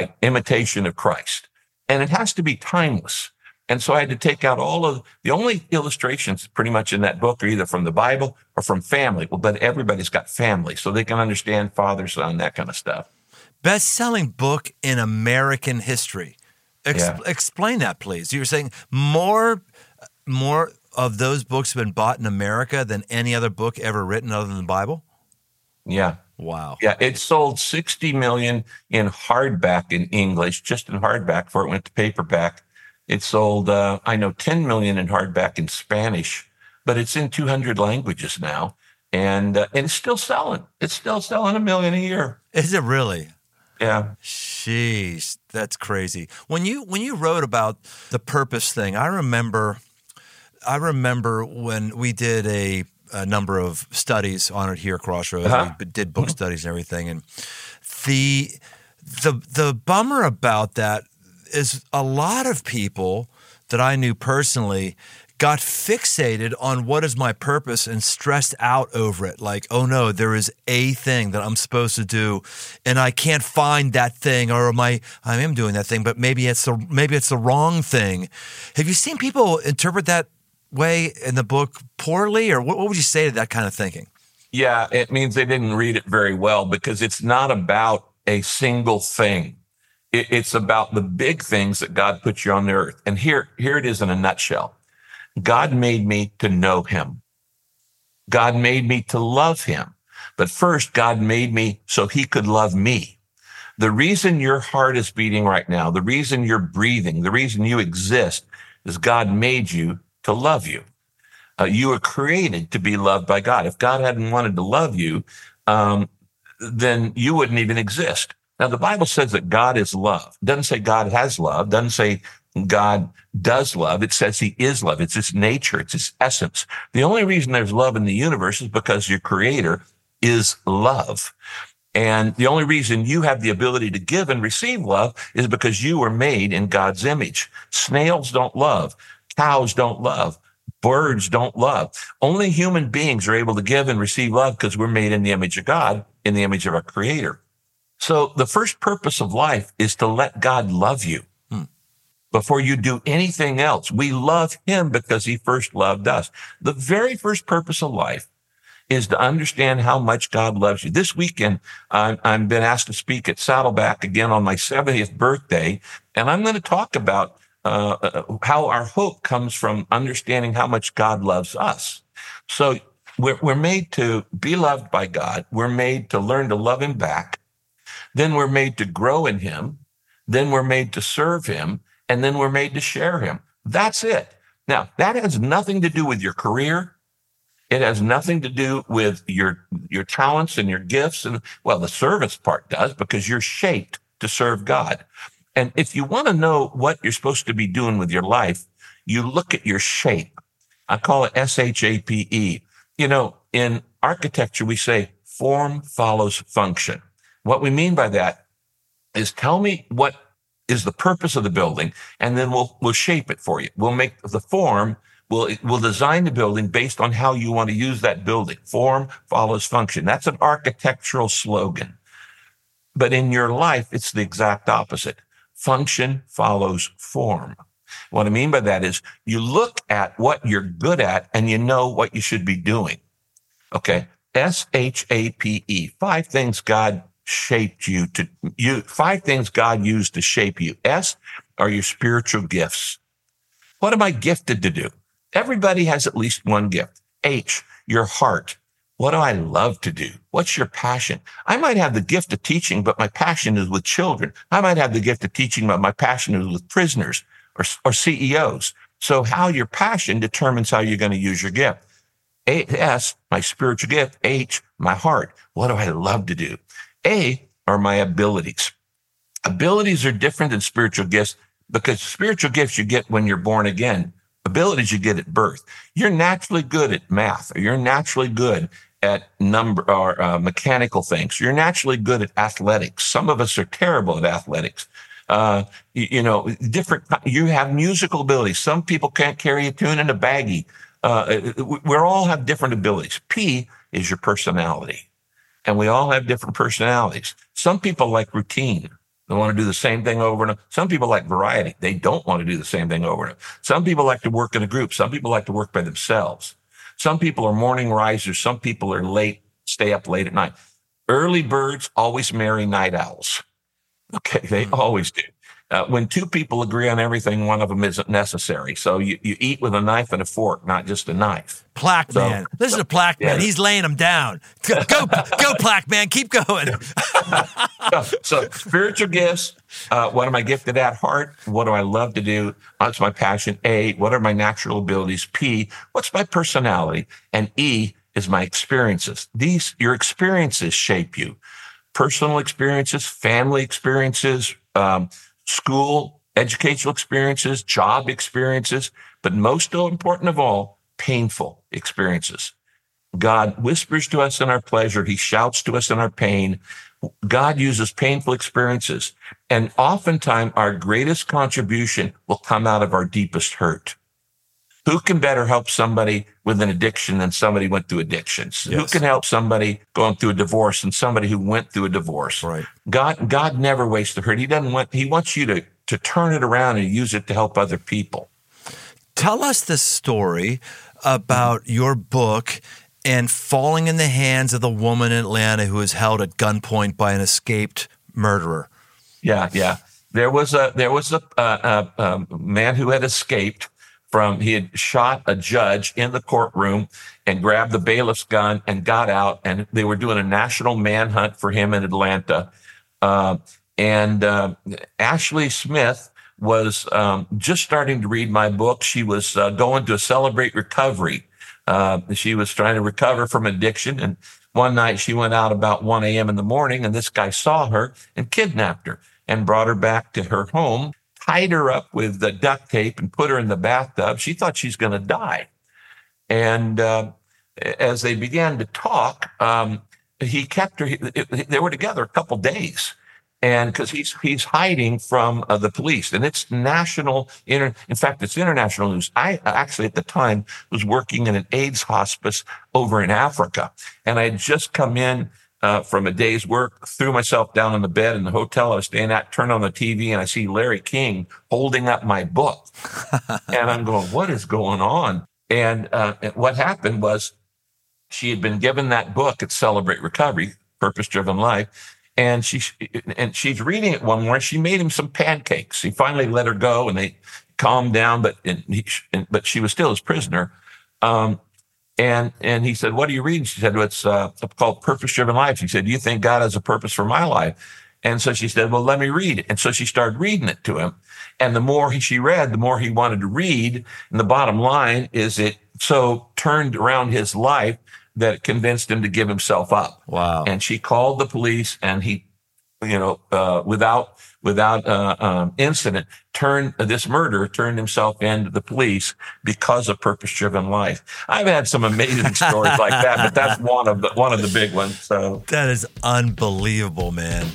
Like Imitation of Christ. And it has to be timeless. And so I had to take out all of the only illustrations pretty much in that book are either from the Bible or from family. Well, but everybody's got family, so they can understand father, son, that kind of stuff. Best selling book in American history. Ex- Yeah. Explain that, please. You were saying more, more of those books have been bought in America than any other book ever written other than the Bible. Yeah. Wow. Yeah, it sold 60 million in hardback in English, just in hardback before it went to paperback. It sold, uh, I know, 10 million in hardback in Spanish, but it's in 200 languages now. And, uh, and it's still selling. It's still selling a million a year. Is it really? Yeah. Sheesh, that's crazy. When you when you wrote about the purpose thing, I remember I remember when we did a, a number of studies on it here at Crossroads. Uh-huh. We did book studies and everything, and the the the bummer about that is a lot of people that I knew personally got fixated on what is my purpose and stressed out over it like oh no there is a thing that I'm supposed to do and I can't find that thing or am I I am doing that thing but maybe it's the maybe it's the wrong thing have you seen people interpret that way in the book poorly or what, what would you say to that kind of thinking Yeah, it means they didn't read it very well because it's not about a single thing. It, it's about the big things that God put you on the earth. And here, here it is in a nutshell. God made me to know him. God made me to love him. But first, God made me so he could love me. The reason your heart is beating right now, the reason you're breathing, the reason you exist is God made you to love you. Uh, you were created to be loved by God. If God hadn't wanted to love you, um, then you wouldn't even exist. Now, the Bible says that God is love. It doesn't say God has love. It doesn't say God does love. It says he is love. It's his nature. It's his essence. The only reason there's love in the universe is because your creator is love. And the only reason you have the ability to give and receive love is because you were made in God's image. Snails don't love. Cows don't love. Birds don't love. Only human beings are able to give and receive love because we're made in the image of God, in the image of our creator. So the first purpose of life is to let God love you. Hmm. before you do anything else. We love him because he first loved us. The very first purpose of life is to understand how much God loves you. This weekend, I'm, I've been asked to speak at Saddleback again on my 70th birthday, and I'm going to talk about uh, how our hope comes from understanding how much God loves us. So we're, we're made to be loved by God. We're made to learn to love him back. Then we're made to grow in him. Then we're made to serve him. And then we're made to share him. That's it. Now, that has nothing to do with your career. It has nothing to do with your, your talents and your gifts. And well, the service part does because you're shaped to serve God. And if you want to know what you're supposed to be doing with your life, you look at your shape. I call it S-H-A-P-E. You know, in architecture, we say form follows function. What we mean by that is tell me what is the purpose of the building, and then we'll, we'll shape it for you. We'll make the form We'll, we'll design the building based on how you want to use that building. Form follows function. That's an architectural slogan. But in your life, it's the exact opposite. Function follows form. What I mean by that is you look at what you're good at and you know what you should be doing. Okay. S H A P E. Five things God shaped you to you. Five things God used to shape you. S are your spiritual gifts. What am I gifted to do? Everybody has at least one gift. H, your heart. What do I love to do? What's your passion? I might have the gift of teaching, but my passion is with children. I might have the gift of teaching, but my passion is with prisoners or, or CEOs. So how your passion determines how you're going to use your gift. A, S, my spiritual gift. H, my heart. What do I love to do? A are my abilities. Abilities are different than spiritual gifts because spiritual gifts you get when you're born again abilities you get at birth. You're naturally good at math, or you're naturally good at number or uh, mechanical things. You're naturally good at athletics. Some of us are terrible at athletics. Uh, you, you, know, different. You have musical abilities. Some people can't carry a tune in a baggie. Uh, we all have different abilities. P is your personality, and we all have different personalities. Some people like routine. They want to do the same thing over and over. Some people like variety. They don't want to do the same thing over and over. Some people like to work in a group. Some people like to work by themselves. Some people are morning risers. Some people are late, stay up late at night. Early birds always marry night owls. Okay. They mm-hmm. always do. Uh, when two people agree on everything, one of them isn't necessary. So you, you eat with a knife and a fork, not just a knife. Plaque so, man. Listen to Plaque yeah. man. He's laying them down. Go, go, go Plaque man. Keep going. so, so, spiritual gifts. Uh, what am I gifted at heart? What do I love to do? What's my passion? A, what are my natural abilities? P, what's my personality? And E is my experiences. These, your experiences shape you. Personal experiences, family experiences, um, school, educational experiences, job experiences, but most important of all, painful experiences. God whispers to us in our pleasure. He shouts to us in our pain. God uses painful experiences. And oftentimes our greatest contribution will come out of our deepest hurt. Who can better help somebody with an addiction than somebody who went through addictions? Yes. Who can help somebody going through a divorce than somebody who went through a divorce? Right. God, God never wastes the hurt. He doesn't want, he wants you to, to turn it around and use it to help other people. Tell us the story about your book and falling in the hands of the woman in Atlanta who was held at gunpoint by an escaped murderer. Yeah, yeah. There was a there was a, a, a man who had escaped from he had shot a judge in the courtroom and grabbed the bailiff's gun and got out and they were doing a national manhunt for him in atlanta. Uh, and uh, ashley smith was um, just starting to read my book. She was uh, going to celebrate recovery. Uh, she was trying to recover from addiction and one night she went out about 1 a.m in the morning and this guy saw her and kidnapped her and brought her back to her home tied her up with the duct tape and put her in the bathtub. She thought she's going to die. And uh, as they began to talk, um, he kept her. They were together a couple days, and because he's he's hiding from uh, the police, and it's national. Inter, in fact, it's international news. I actually at the time was working in an AIDS hospice over in Africa, and I had just come in uh, from a day's work, threw myself down on the bed in the hotel I was staying at, turned on the TV, and I see Larry King holding up my book. and I'm going, what is going on? And uh, what happened was she had been given that book at Celebrate Recovery, Purpose Driven Life. And she and she's reading it one morning. She made him some pancakes. He finally let her go, and they calmed down. But he, but she was still his prisoner. Um, and and he said, "What are you reading?" She said, well, "It's uh, called Purpose Driven Life." He said, "Do you think God has a purpose for my life?" And so she said, "Well, let me read." And so she started reading it to him. And the more he, she read, the more he wanted to read. And the bottom line is, it so turned around his life that it convinced him to give himself up. Wow! And she called the police, and he, you know, uh, without without uh, um, incident, turned uh, this murderer turned himself into the police because of purpose-driven life. I've had some amazing stories like that, but that's one of the one of the big ones. So that is unbelievable, man.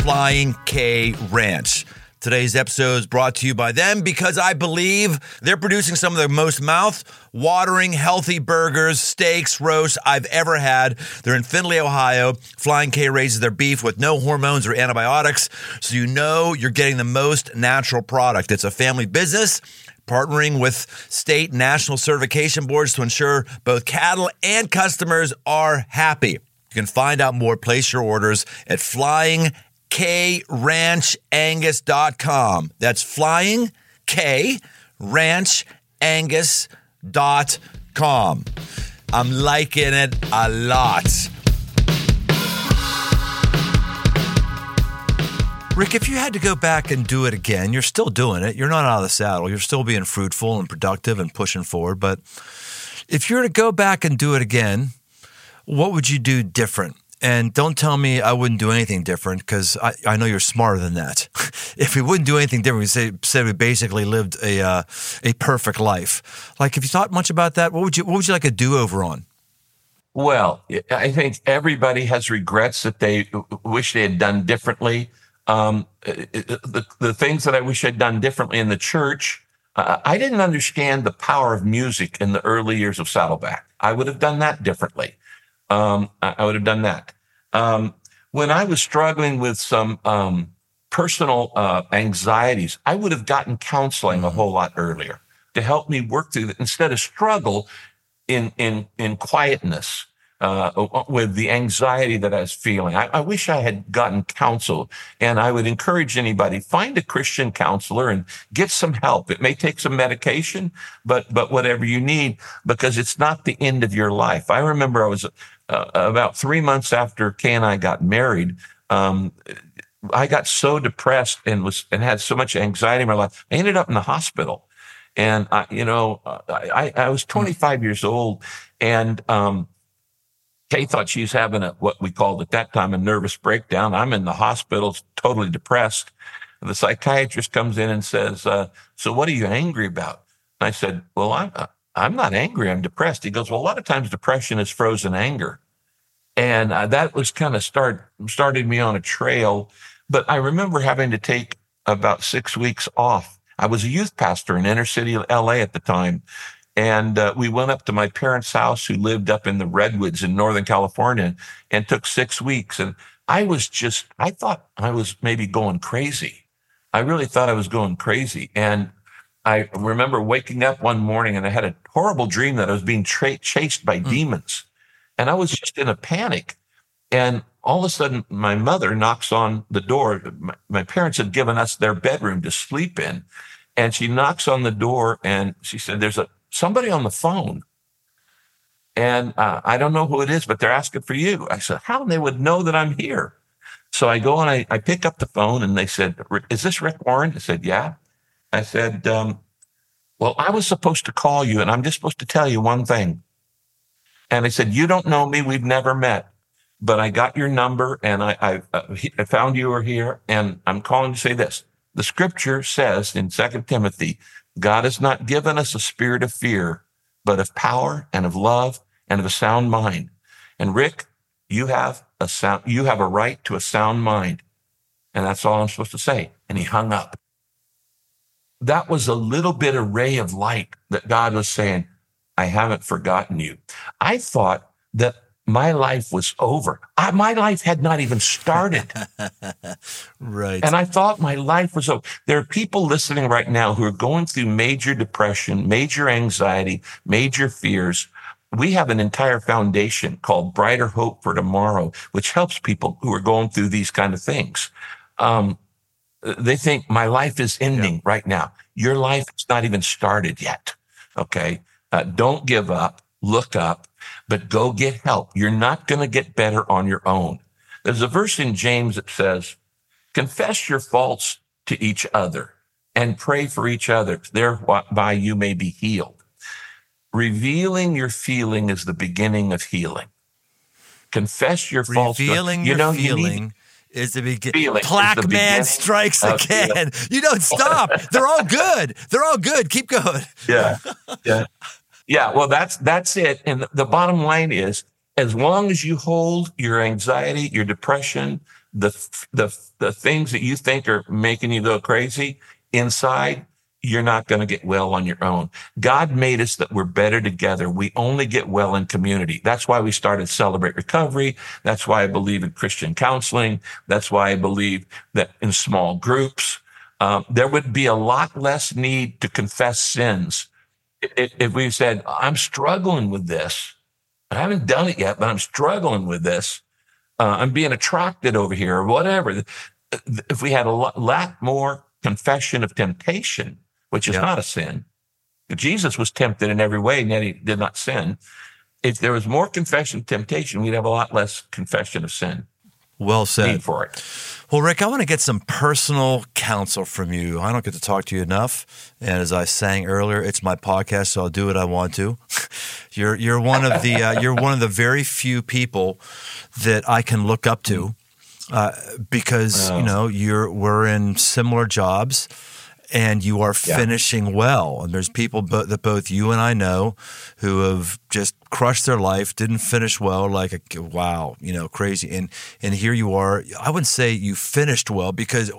Flying K Ranch. Today's episode is brought to you by them because I believe they're producing some of the most mouth watering, healthy burgers, steaks, roasts I've ever had. They're in Findlay, Ohio. Flying K raises their beef with no hormones or antibiotics, so you know you're getting the most natural product. It's a family business partnering with state national certification boards to ensure both cattle and customers are happy. You can find out more, place your orders at Flying kranchangus.com. That's flying K ranchangus.com. I'm liking it a lot. Rick, if you had to go back and do it again, you're still doing it. You're not out of the saddle. You're still being fruitful and productive and pushing forward. But if you were to go back and do it again, what would you do different? And don't tell me I wouldn't do anything different because I, I know you're smarter than that. if we wouldn't do anything different, we say said we basically lived a uh, a perfect life. Like, if you thought much about that, what would you what would you like a do over on? Well, I think everybody has regrets that they wish they had done differently. Um, the the things that I wish I'd done differently in the church. Uh, I didn't understand the power of music in the early years of Saddleback. I would have done that differently. Um, I, I would have done that. Um, when I was struggling with some um, personal uh, anxieties, I would have gotten counseling mm-hmm. a whole lot earlier to help me work through that instead of struggle in in in quietness uh, with the anxiety that I was feeling. I, I, wish I had gotten counsel, and I would encourage anybody find a Christian counselor and get some help. It may take some medication, but but whatever you need, because it's not the end of your life. I remember I was uh, about three months after Kay and I got married. Um, I got so depressed and was and had so much anxiety in my life. I ended up in the hospital, and I, you know, I, I was 25 years old, and um, Kay thought she was having a what we called at that time a nervous breakdown. I'm in the hospital, totally depressed. The psychiatrist comes in and says, uh, "So what are you angry about?" And I said, "Well, I'm uh, I'm not angry. I'm depressed." He goes, "Well, a lot of times depression is frozen anger," and uh, that was kind of start started me on a trail. But I remember having to take about six weeks off. I was a youth pastor in inner city of LA at the time, and uh, we went up to my parents' house, who lived up in the redwoods in Northern California, and took six weeks. And I was just, I thought I was maybe going crazy. I really thought I was going crazy. And I remember waking up one morning and I had a horrible dream that I was being tra- chased by mm. demons. And I was just in a panic. And all of a sudden, my mother knocks on the door. My, my parents had given us their bedroom to sleep in. And she knocks on the door and she said, There's a somebody on the phone. And uh, I don't know who it is, but they're asking for you. I said, how they would know that I'm here? So I go and I, I pick up the phone and they said, is this Rick Warren? I said, yeah. I said, um, well, I was supposed to call you and I'm just supposed to tell you one thing. And I said, you don't know me. We've never met, but I got your number and I, I, uh, I found you were here and I'm calling to say this. The scripture says in second Timothy God has not given us a spirit of fear, but of power and of love and of a sound mind. And Rick, you have a sound, you have a right to a sound mind. And that's all I'm supposed to say. And he hung up. That was a little bit of ray of light that God was saying, I haven't forgotten you. I thought that my life was over. I, my life had not even started. right. And I thought my life was over. There are people listening right now who are going through major depression, major anxiety, major fears. We have an entire foundation called Brighter Hope for Tomorrow, which helps people who are going through these kind of things. Um, they think my life is ending yeah. right now. Your life is not even started yet. Okay. Uh, don't give up. Look up but go get help. You're not going to get better on your own. There's a verse in James that says, confess your faults to each other and pray for each other, thereby you may be healed. Revealing your feeling is the beginning of healing. Confess your faults. Revealing you your know, feeling. You need, is the beginning. Plaque man strikes again. You don't stop. They're all good. They're all good. Keep going. Yeah. Yeah. Yeah, well, that's that's it. And the bottom line is, as long as you hold your anxiety, your depression, the the the things that you think are making you go crazy inside, you're not going to get well on your own. God made us that we're better together. We only get well in community. That's why we started Celebrate Recovery. That's why I believe in Christian counseling. That's why I believe that in small groups, um, there would be a lot less need to confess sins if we said, I'm struggling with this, I haven't done it yet, but I'm struggling with this. Uh, I'm being attracted over here or whatever. If we had a lot, more confession of temptation, which is yeah. not a sin, Jesus was tempted in every way, and yet he did not sin. If there was more confession of temptation, we'd have a lot less confession of sin. Well said. Need for it. Well, Rick, I want to get some personal counsel from you. I don't get to talk to you enough, and as I sang earlier, it's my podcast, so I'll do what I want to. you're you're one of the uh, you're one of the very few people that I can look up to uh, because oh. you know you're we're in similar jobs and you are yeah. finishing well. And there's mm-hmm. people bo- that both you and I know who have just crushed their life, didn't finish well, like a, wow, you know, crazy. And and here you are. I wouldn't say you finished well because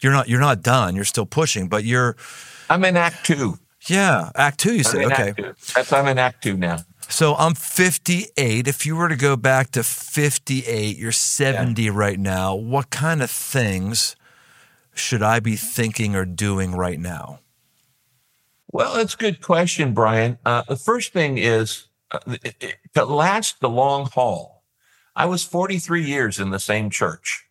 you're not you're not done. You're still pushing, but you're. I'm in Act Two. Yeah, Act Two. You say okay. That's I'm in Act Two now. So I'm 58. If you were to go back to 58, you're 70 yeah. right now. What kind of things should I be thinking or doing right now? Well, that's a good question, Brian. Uh, the first thing is uh, to last the long haul. I was 43 years in the same church.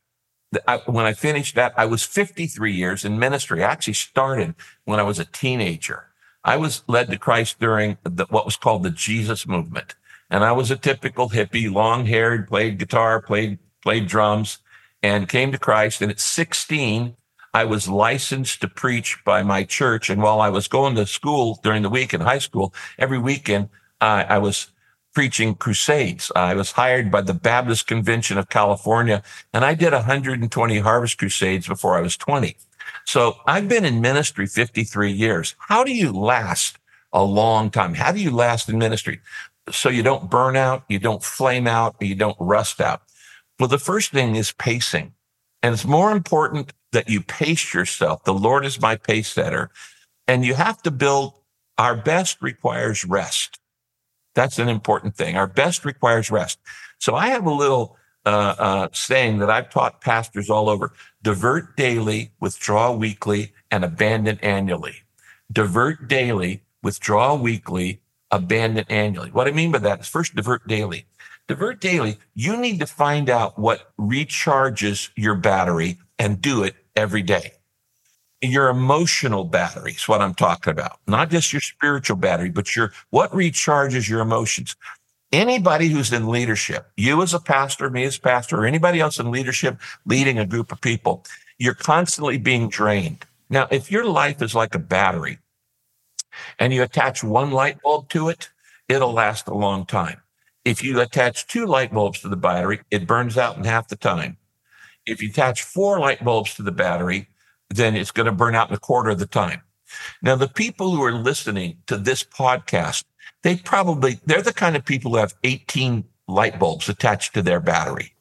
I, when I finished that, I was 53 years in ministry. I actually started when I was a teenager. I was led to Christ during the, what was called the Jesus movement. And I was a typical hippie, long haired, played guitar, played, played drums and came to Christ. And at 16, I was licensed to preach by my church. And while I was going to school during the week in high school, every weekend, uh, I was preaching crusades. I was hired by the Baptist Convention of California and I did 120 harvest crusades before I was 20. So I've been in ministry 53 years. How do you last a long time? How do you last in ministry? So you don't burn out, you don't flame out, you don't rust out. Well, the first thing is pacing. And it's more important that you pace yourself. The Lord is my pace setter. And you have to build our best requires rest. That's an important thing. Our best requires rest. So I have a little uh, uh, saying that I've taught pastors all over divert daily, withdraw weekly, and abandon annually. Divert daily, withdraw weekly, abandon annually. What I mean by that is first divert daily. Divert daily, you need to find out what recharges your battery and do it every day. Your emotional battery is what I'm talking about, not just your spiritual battery, but your what recharges your emotions. Anybody who's in leadership, you as a pastor, me as pastor, or anybody else in leadership leading a group of people, you're constantly being drained. Now, if your life is like a battery and you attach one light bulb to it, it'll last a long time. If you attach two light bulbs to the battery, it burns out in half the time. If you attach four light bulbs to the battery, then it's going to burn out in a quarter of the time. Now, the people who are listening to this podcast, they probably, they're the kind of people who have 18 light bulbs attached to their battery.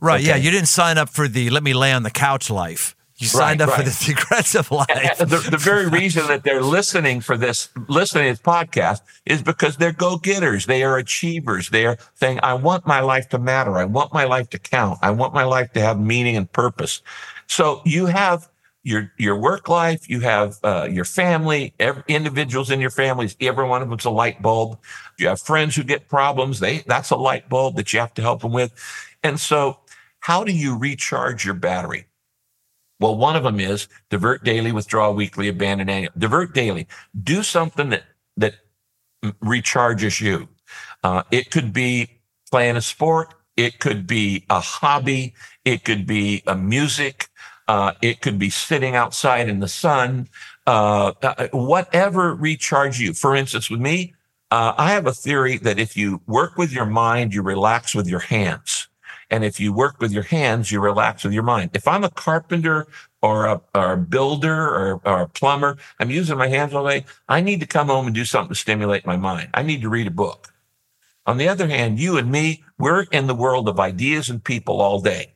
Right. Okay? Yeah. You didn't sign up for the let me lay on the couch life. You signed Right, up for right. this aggressive life. the, the very reason that they're listening for this, listening to this podcast is because they're go getters. They are achievers. They are saying, I want my life to matter. I want my life to count. I want my life to have meaning and purpose. So you have your, your work life. You have, uh, your family, every, individuals in your families. Every one of them's a light bulb. You have friends who get problems. They, that's a light bulb that you have to help them with. And so how do you recharge your battery? Well, one of them is divert daily, withdraw weekly, abandon annual. Divert daily. Do something that that recharges you. Uh, it could be playing a sport. It could be a hobby. It could be a music. Uh, it could be sitting outside in the sun. Uh, uh, whatever recharge you. For instance, with me, uh, I have a theory that if you work with your mind, you relax with your hands. And if you work with your hands, you relax with your mind. If I'm a carpenter or a, or a builder or, or a plumber, I'm using my hands all day. I need to come home and do something to stimulate my mind. I need to read a book. On the other hand, you and me, we're in the world of ideas and people all day.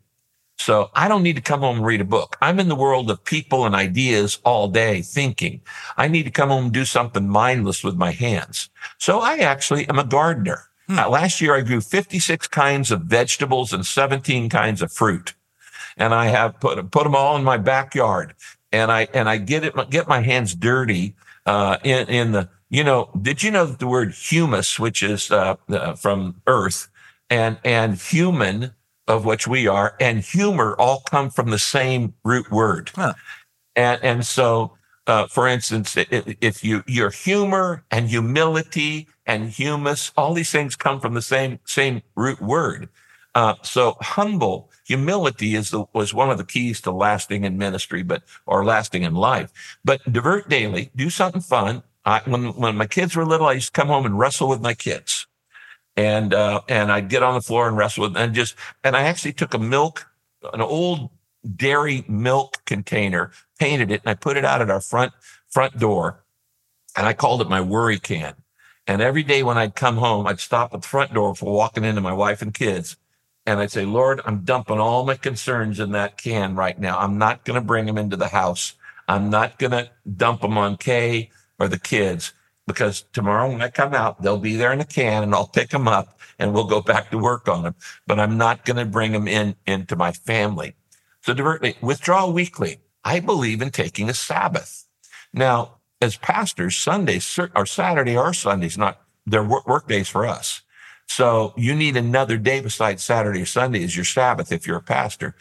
So I don't need to come home and read a book. I'm in the world of people and ideas all day thinking. I need to come home and do something mindless with my hands. So I actually am a gardener. Uh, last year I grew 56 kinds of vegetables and 17 kinds of fruit. And I have put, put them all in my backyard. And I, and I get it, get my hands dirty, uh, in, in the, you know, did you know that the word humus, which is, uh, uh, from earth and, and human, of which we are, and humor all come from the same root word. Huh. And, and so, uh, for instance, if you, your humor and humility and humus, all these things come from the same, same root word. Uh, so humble humility is the, was one of the keys to lasting in ministry, but, or lasting in life. But divert daily, do something fun. I, when, when my kids were little, I used to come home and wrestle with my kids and uh, and I'd get on the floor and wrestle with and just and I actually took a milk, an old dairy milk container, painted it, and I put it out at our front front door, and I called it my worry can. And every day when I'd come home, I'd stop at the front door for walking into my wife and kids, and I'd say, Lord, I'm dumping all my concerns in that can right now. I'm not going to bring them into the house. I'm not going to dump them on Kay or the kids because tomorrow when I come out, they'll be there in a can and I'll pick them up and we'll go back to work on them. But I'm not going to bring them in into my family. So divert me, withdraw weekly. I believe in taking a Sabbath. Now, as pastors, Sundays or Saturday or Sundays, not they're work, work days for us. So you need another day besides Saturday or Sunday as your Sabbath if you're a pastor.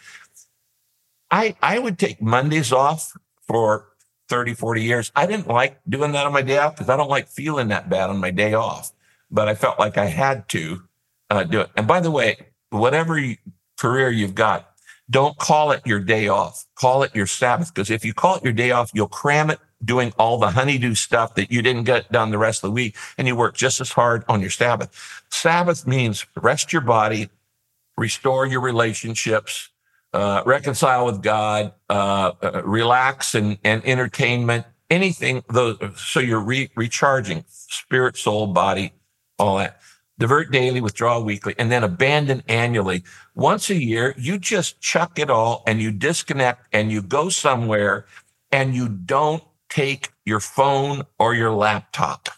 I, I would take Mondays off for 30, 40 years. I didn't like doing that on my day off because I don't like feeling that bad on my day off, but I felt like I had to uh, do it. And by the way, whatever you, career you've got, don't call it your day off. Call it your Sabbath. Because if you call it your day off, you'll cram it doing all the honeydew stuff that you didn't get done the rest of the week. And you work just as hard on your Sabbath. Sabbath means rest your body, restore your relationships, uh, reconcile with God, uh, uh, relax and, and entertainment, anything. Those, so you're re- recharging spirit, soul, body, all that. Divert daily, withdraw weekly, and then abandon annually. Once a year, you just chuck it all and you disconnect and you go somewhere and you don't take your phone or your laptop.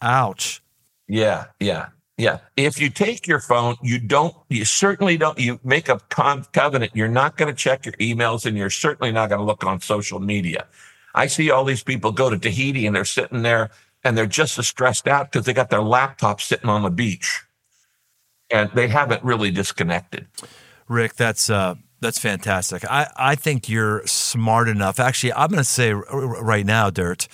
Ouch. Yeah, yeah, yeah. If you take your phone, you don't, you certainly don't, you make a con- covenant. You're not going to check your emails and you're certainly not going to look on social media. I see all these people go to Tahiti and they're sitting there and they're just as stressed out because they got their laptop sitting on the beach and they haven't really disconnected. Rick, that's uh, that's fantastic. I, I think you're smart enough. Actually, I'm going to say right now, Dirt,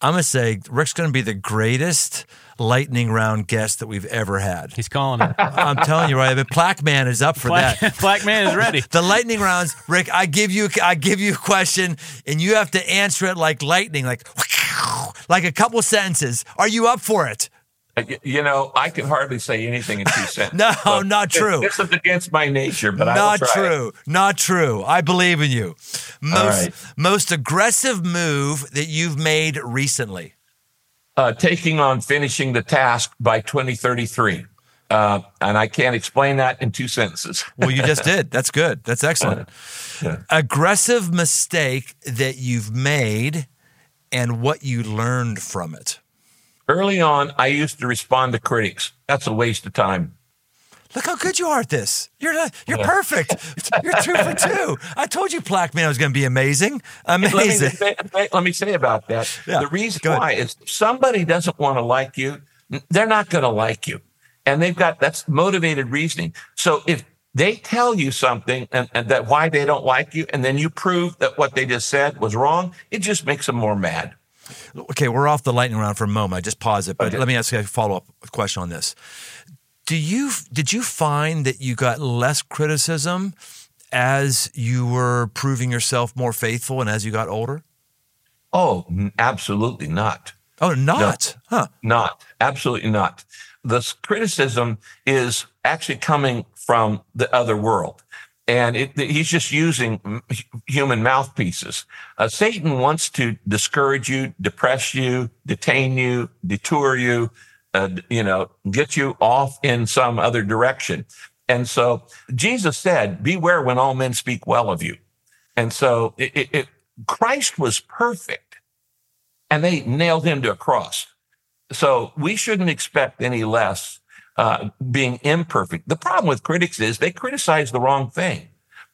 I'm going to say Rick's going to be the greatest lightning round guest that we've ever had. He's calling it. I'm telling you, right? But Plaque Man is up for Black, that. Plaque man is ready. The lightning rounds, Rick. I give you, I give you a question, and you have to answer it like lightning, like, like a couple sentences. Are you up for it? Uh, You know, I can hardly say anything in two sentences. No, not true. This is against my nature, but Not try it. true. Not true. I believe in you. Most right. most aggressive move that you've made recently. Uh, taking on finishing the task by 2033. Uh, and I can't explain that in two sentences. well, you just did. That's good. That's excellent. Yeah. Aggressive mistake that you've made and what you learned from it. Early on, I used to respond to critics. That's a waste of time. Look how good you are at this. You're you're yeah. perfect. You're two for two. I told you Plaque Man was going to be amazing. Amazing. Let me, say, let me say about that. Yeah. The reason why is somebody doesn't want to like you, they're not going to like you and they've got that's motivated reasoning. So if they tell you something and, and, that why they don't like you, and then you prove that what they just said was wrong, it just makes them more mad. Okay, we're off the lightning round for a moment. I just pause it, but okay. let me ask you a follow up question on this. Do you did you find that you got less criticism as you were proving yourself more faithful and as you got older? Oh, absolutely not. Oh, not? No, huh? Not. Absolutely not the criticism is actually coming from the other world. And it, he's just using human mouthpieces. Uh, Satan wants to discourage you, depress you, detain you, detour you, uh, you know, get you off in some other direction. And so Jesus said, beware when all men speak well of you. And so it, it, it, Christ was perfect and they nailed him to a cross. So we shouldn't expect any less uh, being imperfect. The problem with critics is they criticize the wrong thing.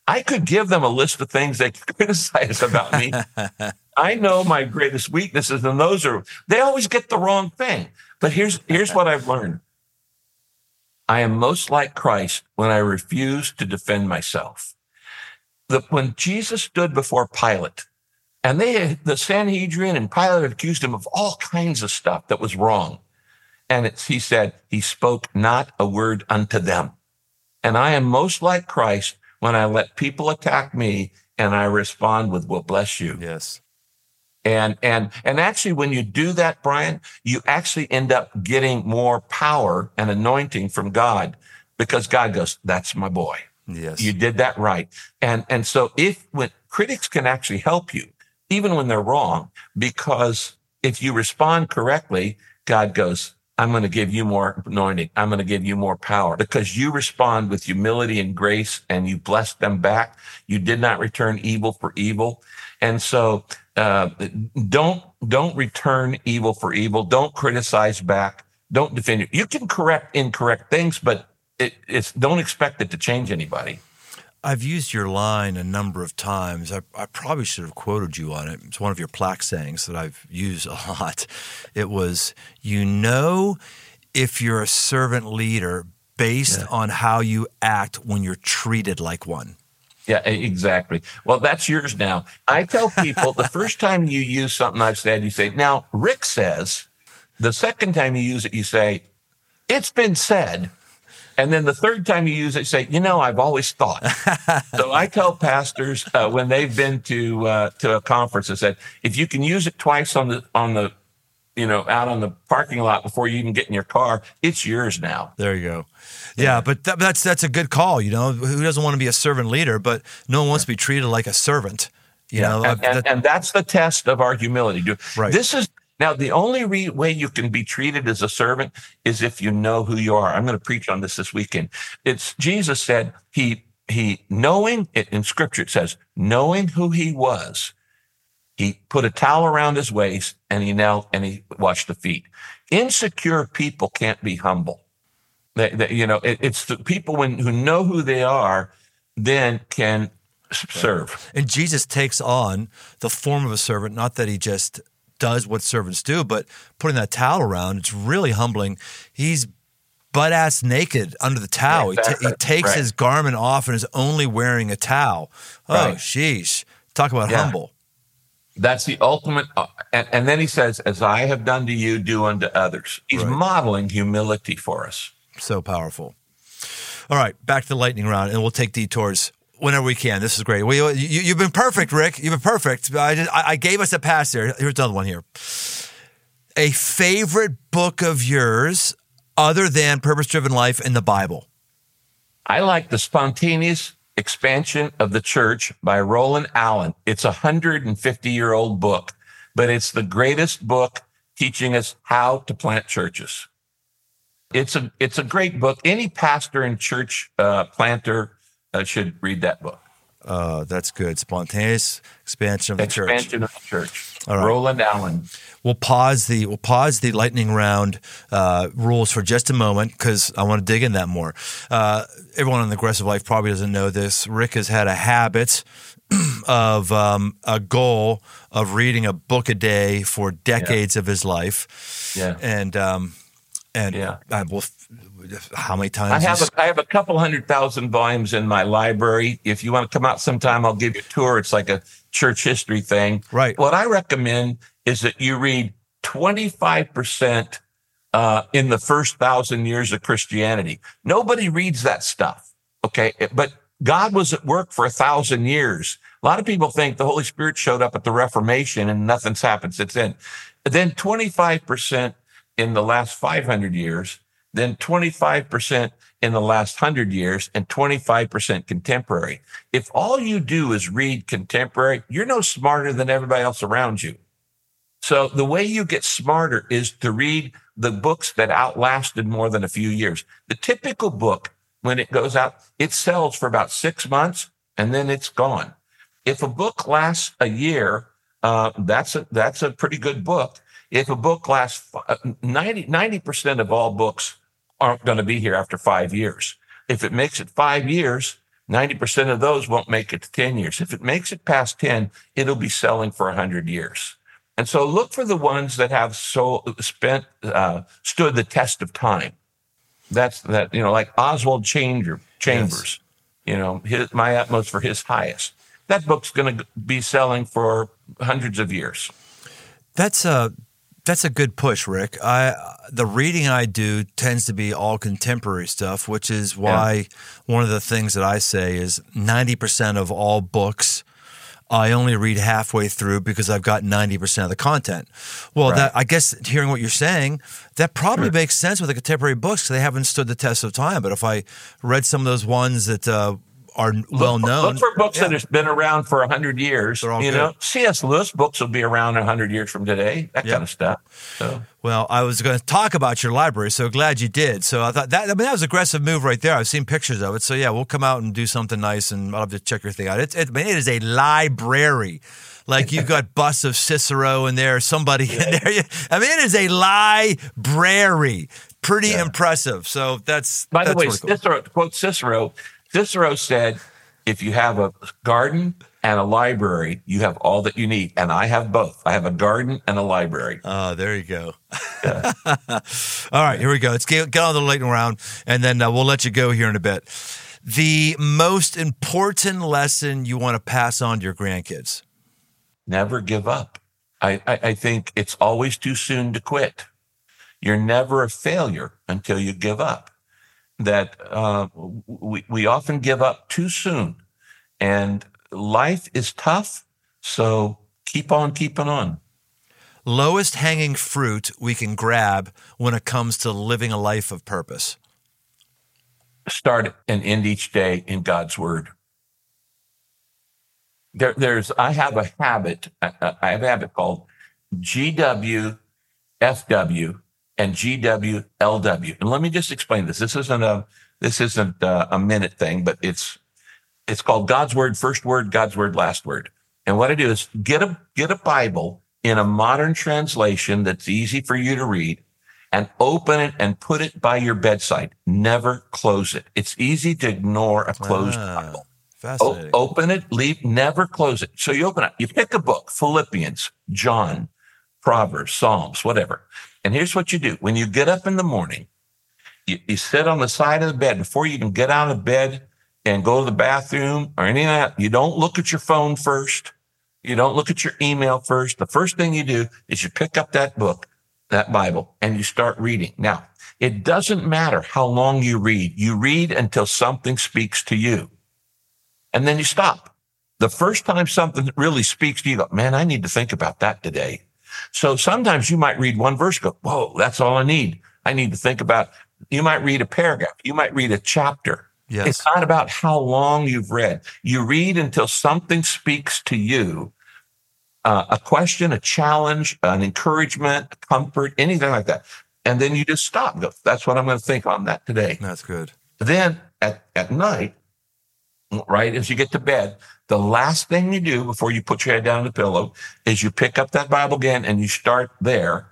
I could give them a list of things they criticize about me. I know my greatest weaknesses, and those are they always get the wrong thing. But here's here's what I've learned. I am most like Christ when I refuse to defend myself. The, when Jesus stood before Pilate and they, the Sanhedrin and Pilate accused him of all kinds of stuff that was wrong. And he said, he spoke not a word unto them. And I am most like Christ when I let people attack me and I respond with, well, bless you. Yes. And, and, and actually, when you do that, Brian, you actually end up getting more power and anointing from God because God goes, that's my boy. Yes. You did that right. And, and so if when critics can actually help you, even when they're wrong, because if you respond correctly, God goes, I'm going to give you more anointing. I'm going to give you more power because you respond with humility and grace and you bless them back. You did not return evil for evil. And so, uh, don't, don't return evil for evil. Don't criticize back. Don't defend you. You can correct incorrect things, but it, it's, don't expect it to change anybody. I've used your line a number of times. I, I, probably should have quoted you on it. It's one of your plaque sayings that I've used a lot. It was, You know, if you're a servant leader based yeah. on how you act when you're treated like one. Yeah, exactly. Well, that's yours now. I tell people the first time you use something I've said, you say, Now, Rick says, the second time you use it, you say, It's been said. And then the third time you use it, say, you know, I've always thought. so I tell pastors uh, when they've been to uh, to a conference, I said, if you can use it twice on the on the you know out on the parking lot before you even get in your car, it's yours now. There you go. Yeah, but th- that's that's a good call. You know, who doesn't want to be a servant leader, but no one wants to be treated like a servant. You yeah, know, and, and, that, and, that's the test of our humility. Right. This is now, the only re- way you can be treated as a servant is if you know who you are. I'm going to preach on this this weekend. It's Jesus said he he knowing it in scripture it says knowing who he was he put a towel around his waist and he knelt and he washed the feet insecure people can't be humble they, they, you know it, it's the people when, who know who they are then can serve and jesus takes on the form of a servant not that he just does what servants do, but putting that towel around, it's really humbling. He's butt ass naked under the towel. Yeah, exactly. he, t- he, takes right. his garment off and is only wearing a towel. Oh, right. sheesh. Talk about yeah. humble. That's the ultimate. Uh, and, and, then he says, As I have done to you, do unto others. He's right. modeling humility for us. So powerful. All right, back to the lightning round, and we'll take detours whenever we can. This is great. We, you, have been perfect, Rick. You've been perfect. I, just, I, gave us a pass there. Here's another one here. A favorite book of yours other than Purpose Driven Life in the Bible? I like The Spontaneous Expansion of the Church by Roland Allen. It's a 150 year old book, but it's the greatest book teaching us how to plant churches. it's a it's a great book. Any pastor and church uh, planter uh, should read that book. Uh, that's good. Spontaneous expansion of the church. Expansion of the church. All right. Roland Allen. We'll pause the we'll pause the lightning round uh, rules for just a moment because I want to dig in that more. Uh, everyone in the aggressive life probably doesn't know this. Rick has had a habit of um, a goal of reading a book a day for decades of his life. Yeah. and um, and Yeah. uh, well, how many times? I have a, I have a couple hundred thousand volumes in my library. If you want to come out sometime, I'll give you a tour. It's like a church history thing. Right. What I recommend is that you read 25% uh, in the first thousand years of Christianity. Nobody reads that stuff. Okay. But God was at work for a thousand years. A lot of people think the Holy Spirit showed up at the Reformation and nothing's happened since then. Then 25% in the last 500 years, then 25% in the last 100 years, and 25% contemporary. If all you do is read contemporary, you're no smarter than everybody else around you. So the way you get smarter is to read the books that outlasted more than a few years. The typical book, when it goes out, it sells for about six months and then it's gone. If a book lasts a year, uh, that's a, that's a pretty good book. If a book lasts fi- 90, 90% of all books aren't going to be here after five years. If it makes it five years, 90% of those won't make it to 10 years. If it makes it past 10, it'll be selling for 100 years. And so look for the ones that have so spent, uh, stood the test of time. That's that, you know, like Oswald Chamber, Chambers, you know, his, my utmost for his highest. That book's going to be selling for hundreds of years. That's a that's a good push, Rick. I the reading I do tends to be all contemporary stuff, which is why one of the things that I say is ninety percent of all books I only read halfway through because I've got ninety percent of the content. Well, Right. that I guess hearing what you're saying, that probably makes sense with the contemporary books. They haven't stood the test of time. But if I read some of those ones that uh, are well known, Look for books yeah. that have been around for 100 years. You good. know, C.S. Lewis books will be around 100 years from today, that Yeah. kind of stuff. So, Well, I was going to talk about your library, so glad you did. So I thought that I mean that was an aggressive move right there. I've seen pictures of it. So yeah, we'll come out and do something nice, and I'll have to check your thing out. It's it, I mean, it is a library. Like you've got busts of Cicero in there, somebody in there. I mean, it is a library. Pretty impressive. So that's by the that's way, really cool. Cicero, quote Cicero, Cicero said, if you have a garden and a library, you have all that you need. And I have both. I have a garden and a library. Oh, there you go. All right, here we go. Let's get, get on the lightning round, and then uh, we'll let you go here in a bit. The most important lesson you want to pass on to your grandkids? never give up. I, I, I think it's always too soon to quit. You're never a failure until you give up. That uh, we, we often give up too soon. And life is tough. So keep on keeping on. Lowest hanging fruit we can grab when it comes to living a life of purpose. Start and end each day in God's word. There, there's, I have a habit, I I have a habit called GW, FW, and GWLW. And let me just explain this. This isn't a, this isn't a, a minute thing, but it's, it's called God's word, first word, God's word, last word. And what I do is get a, get a Bible in a modern translation that's easy for you to read and open it and put it by your bedside. Never close it. It's easy to ignore a closed Ah, Bible. O- open it, leave, never close it. So you open it, you pick a book, Philippians, John, Proverbs, Psalms, whatever. And here's what you do. When you get up in the morning, you, you sit on the side of the bed before you can get out of bed and go to the bathroom or any of that. You don't look at your phone first. You don't look at your email first. The first thing you do is you pick up that book, that Bible, and you start reading. Now, it doesn't matter how long you read. You read until something speaks to you and then you stop. The first time something really speaks to you, you go, man, I need to think about that today. So sometimes you might read one verse, go, whoa, that's all I need. I need to think about, you might read a paragraph. You might read a chapter. Yes. It's not about how long you've read. You read until something speaks to you, uh, a question, a challenge, an encouragement, a comfort, anything like that. And then you just stop. Go, That's what I'm going to think on that today. That's good. Then at, at night, right as you get to bed, the last thing you do before you put your head down on the pillow is you pick up that Bible again and you start there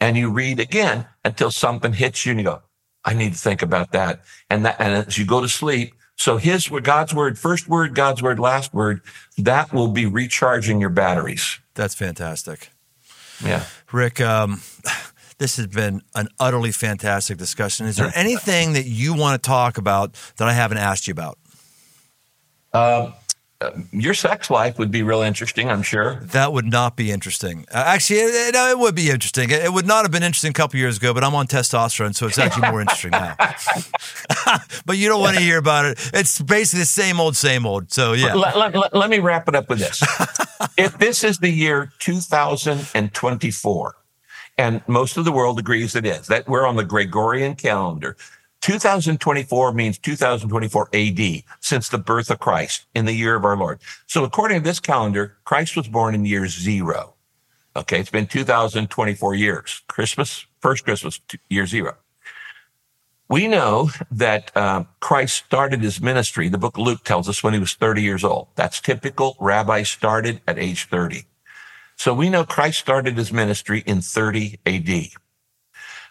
and you read again until something hits you and you go, I need to think about that. And that, and as you go to sleep, so his God's word, first word, God's word, last word, that will be recharging your batteries. That's fantastic. Yeah. Rick, um, this has been an utterly fantastic discussion. Is there anything that you want to talk about that I haven't asked you about? Um, your sex life would be real interesting, I'm sure. That would not be interesting. Uh, actually, it, no, it would be interesting. It, it would not have been interesting a couple years ago, but I'm on testosterone, so it's actually more interesting now. but you don't want to hear about it. It's basically the same old, same old. So, yeah. Let, let- let- let me wrap it up with this. if this is the year 2024, and most of the world agrees it is, that we're on the Gregorian calendar. 2024 means 2024 AD, since the birth of Christ in the year of our Lord. So according to this calendar, Christ was born in year zero. Okay, it's been 2024 years. Christmas, first Christmas, year zero. We know that uh, Christ started his ministry. The book of Luke tells us when he was 30 years old. That's typical. Rabbis started at age 30. So we know Christ started his ministry in 30 AD.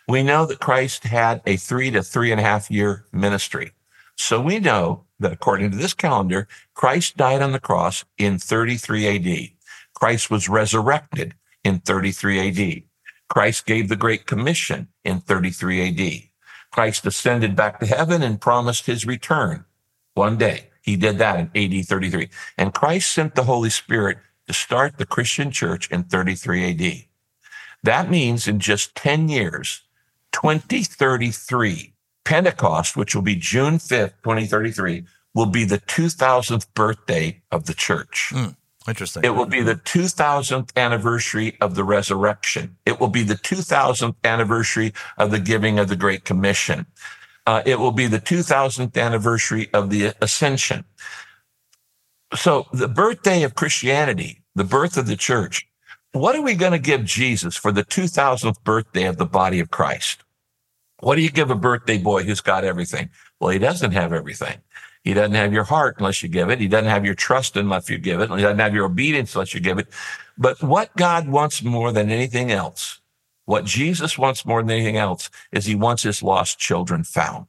We know that Christ had a three to three and a half year ministry. So we know that according to this calendar, Christ died on the cross in 33 AD. Christ was resurrected in 33 AD. Christ gave the Great Commission in 33 AD. Christ ascended back to heaven and promised his return one day. He did that in AD 33. And Christ sent the Holy Spirit to start the Christian church in 33 AD. That means in just 10 years, 2033, Pentecost, which will be June 5th, 2033, will be the 2000th birthday of the church. Interesting. It will be the 2000th anniversary of the resurrection. It will be the 2000th anniversary of the giving of the Great Commission. Uh, it will be the 2000th anniversary of the ascension. So the birthday of Christianity, the birth of the church, what are we going to give Jesus for the 2000th birthday of the body of Christ? What do you give a birthday boy who's got everything? Well, he doesn't have everything. He doesn't have your heart unless you give it. He doesn't have your trust unless you give it. He doesn't have your obedience unless you give it. But what God wants more than anything else, what Jesus wants more than anything else is he wants his lost children found.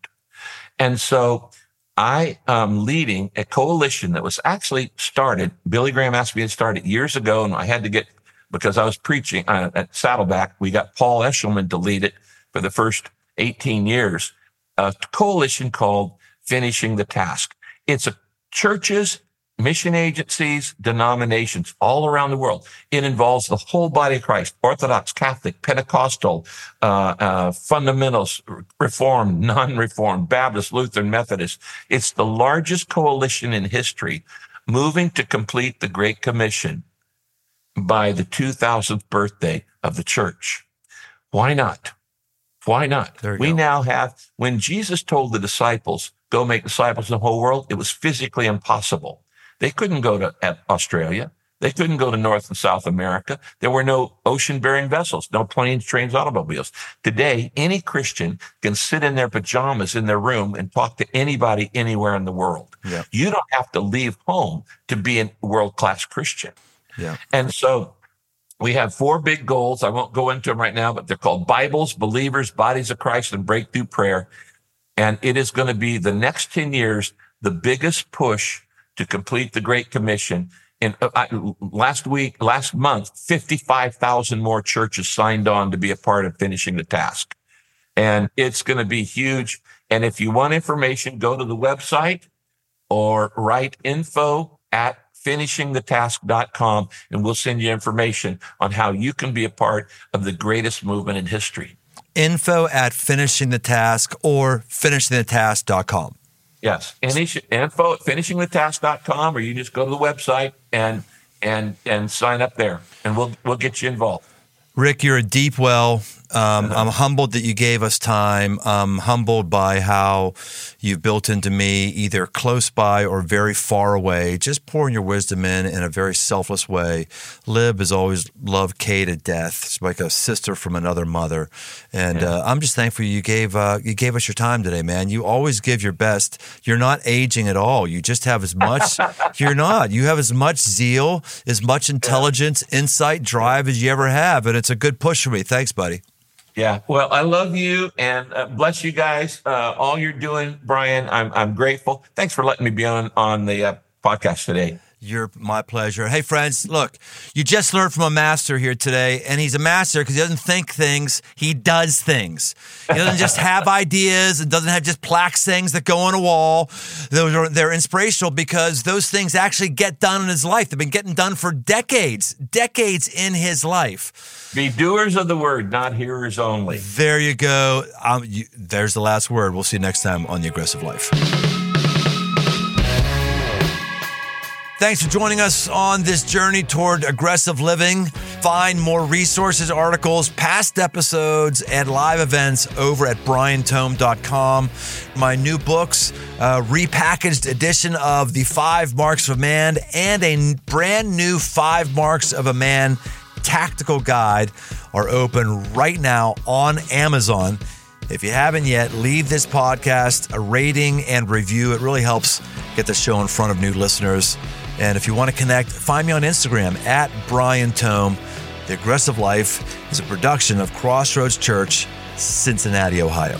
And so I am leading a coalition that was actually started. Billy Graham asked me to start it years ago, and I had to get because I was preaching uh, at Saddleback. We got Paul Eshelman to lead it for the first 18 years. A coalition called Finishing the Task. It's a churches, mission agencies, denominations all around the world. It involves the whole body of Christ: Orthodox, Catholic, Pentecostal, uh, uh, fundamentals, Reformed, non-Reformed, Baptist, Lutheran, Methodist. It's the largest coalition in history, moving to complete the Great Commission by the 2000th birthday of the church. Why not? Why not? We go. now have, when Jesus told the disciples, go make disciples of the whole world, it was physically impossible. They couldn't go to Australia. They couldn't go to North and South America. There were no ocean bearing vessels, no planes, trains, automobiles. Today, any Christian can sit in their pajamas in their room and talk to anybody anywhere in the world. Yeah. You don't have to leave home to be a world class Christian. yeah. And so we have four big goals. I won't go into them right now, but they're called Bibles, Believers, Bodies of Christ, and Breakthrough Prayer. And it is going to be the next 10 years, the biggest push to complete the Great Commission. In uh, last week, last month, 55,000 more churches signed on to be a part of finishing the task. And it's going to be huge. And if you want information, go to the website or write info at finishingthetask.com and we'll send you information on how you can be a part of the greatest movement in history. Info at finishing the task or finishingthetask.com. Yes. Any info at finishingthetask.com or you just go to the website and and and sign up there and we'll we'll get you involved. Rick, you're a deep well. Um, I'm humbled that you gave us time. I'm humbled by how you've built into me, either close by or very far away, just pouring your wisdom in in a very selfless way. Lib has always loved Kay to death. It's like a sister from another mother, and Yeah. uh, I'm just thankful you gave uh, you gave us your time today, man. You always give your best. You're not aging at all. You just have as much. you're not. You have as much zeal, as much intelligence, insight, drive as you ever have, and it's a good push for me. Thanks, buddy. Yeah. Well, I love you and uh, bless you guys. Uh, all you're doing, Brian. I'm I'm grateful. Thanks for letting me be on on the uh, podcast today. You're my pleasure. Hey, friends, look, you just learned from a master here today, and he's a master because he doesn't think things, he does things. He doesn't just have ideas and doesn't have just plaques things that go on a wall. Those are, they're inspirational because those things actually get done in his life. They've been getting done for decades, decades in his life. Be doers of the word, not hearers only. There you go. Um, you, there's the last word. We'll see you next time on The Aggressive Life. Thanks for joining us on this journey toward aggressive living. Find more resources, articles, past episodes, and live events over at briantome.com. My new books, uh, repackaged edition of The Five Marks of a Man, and a brand new Five Marks of a Man tactical guide are open right now on Amazon. If you haven't yet, leave this podcast a rating and review. It really helps get the show in front of new listeners. And if you want to connect, find me on Instagram at Brian Tome. The Aggressive Life is a production of Crossroads Church, Cincinnati, Ohio.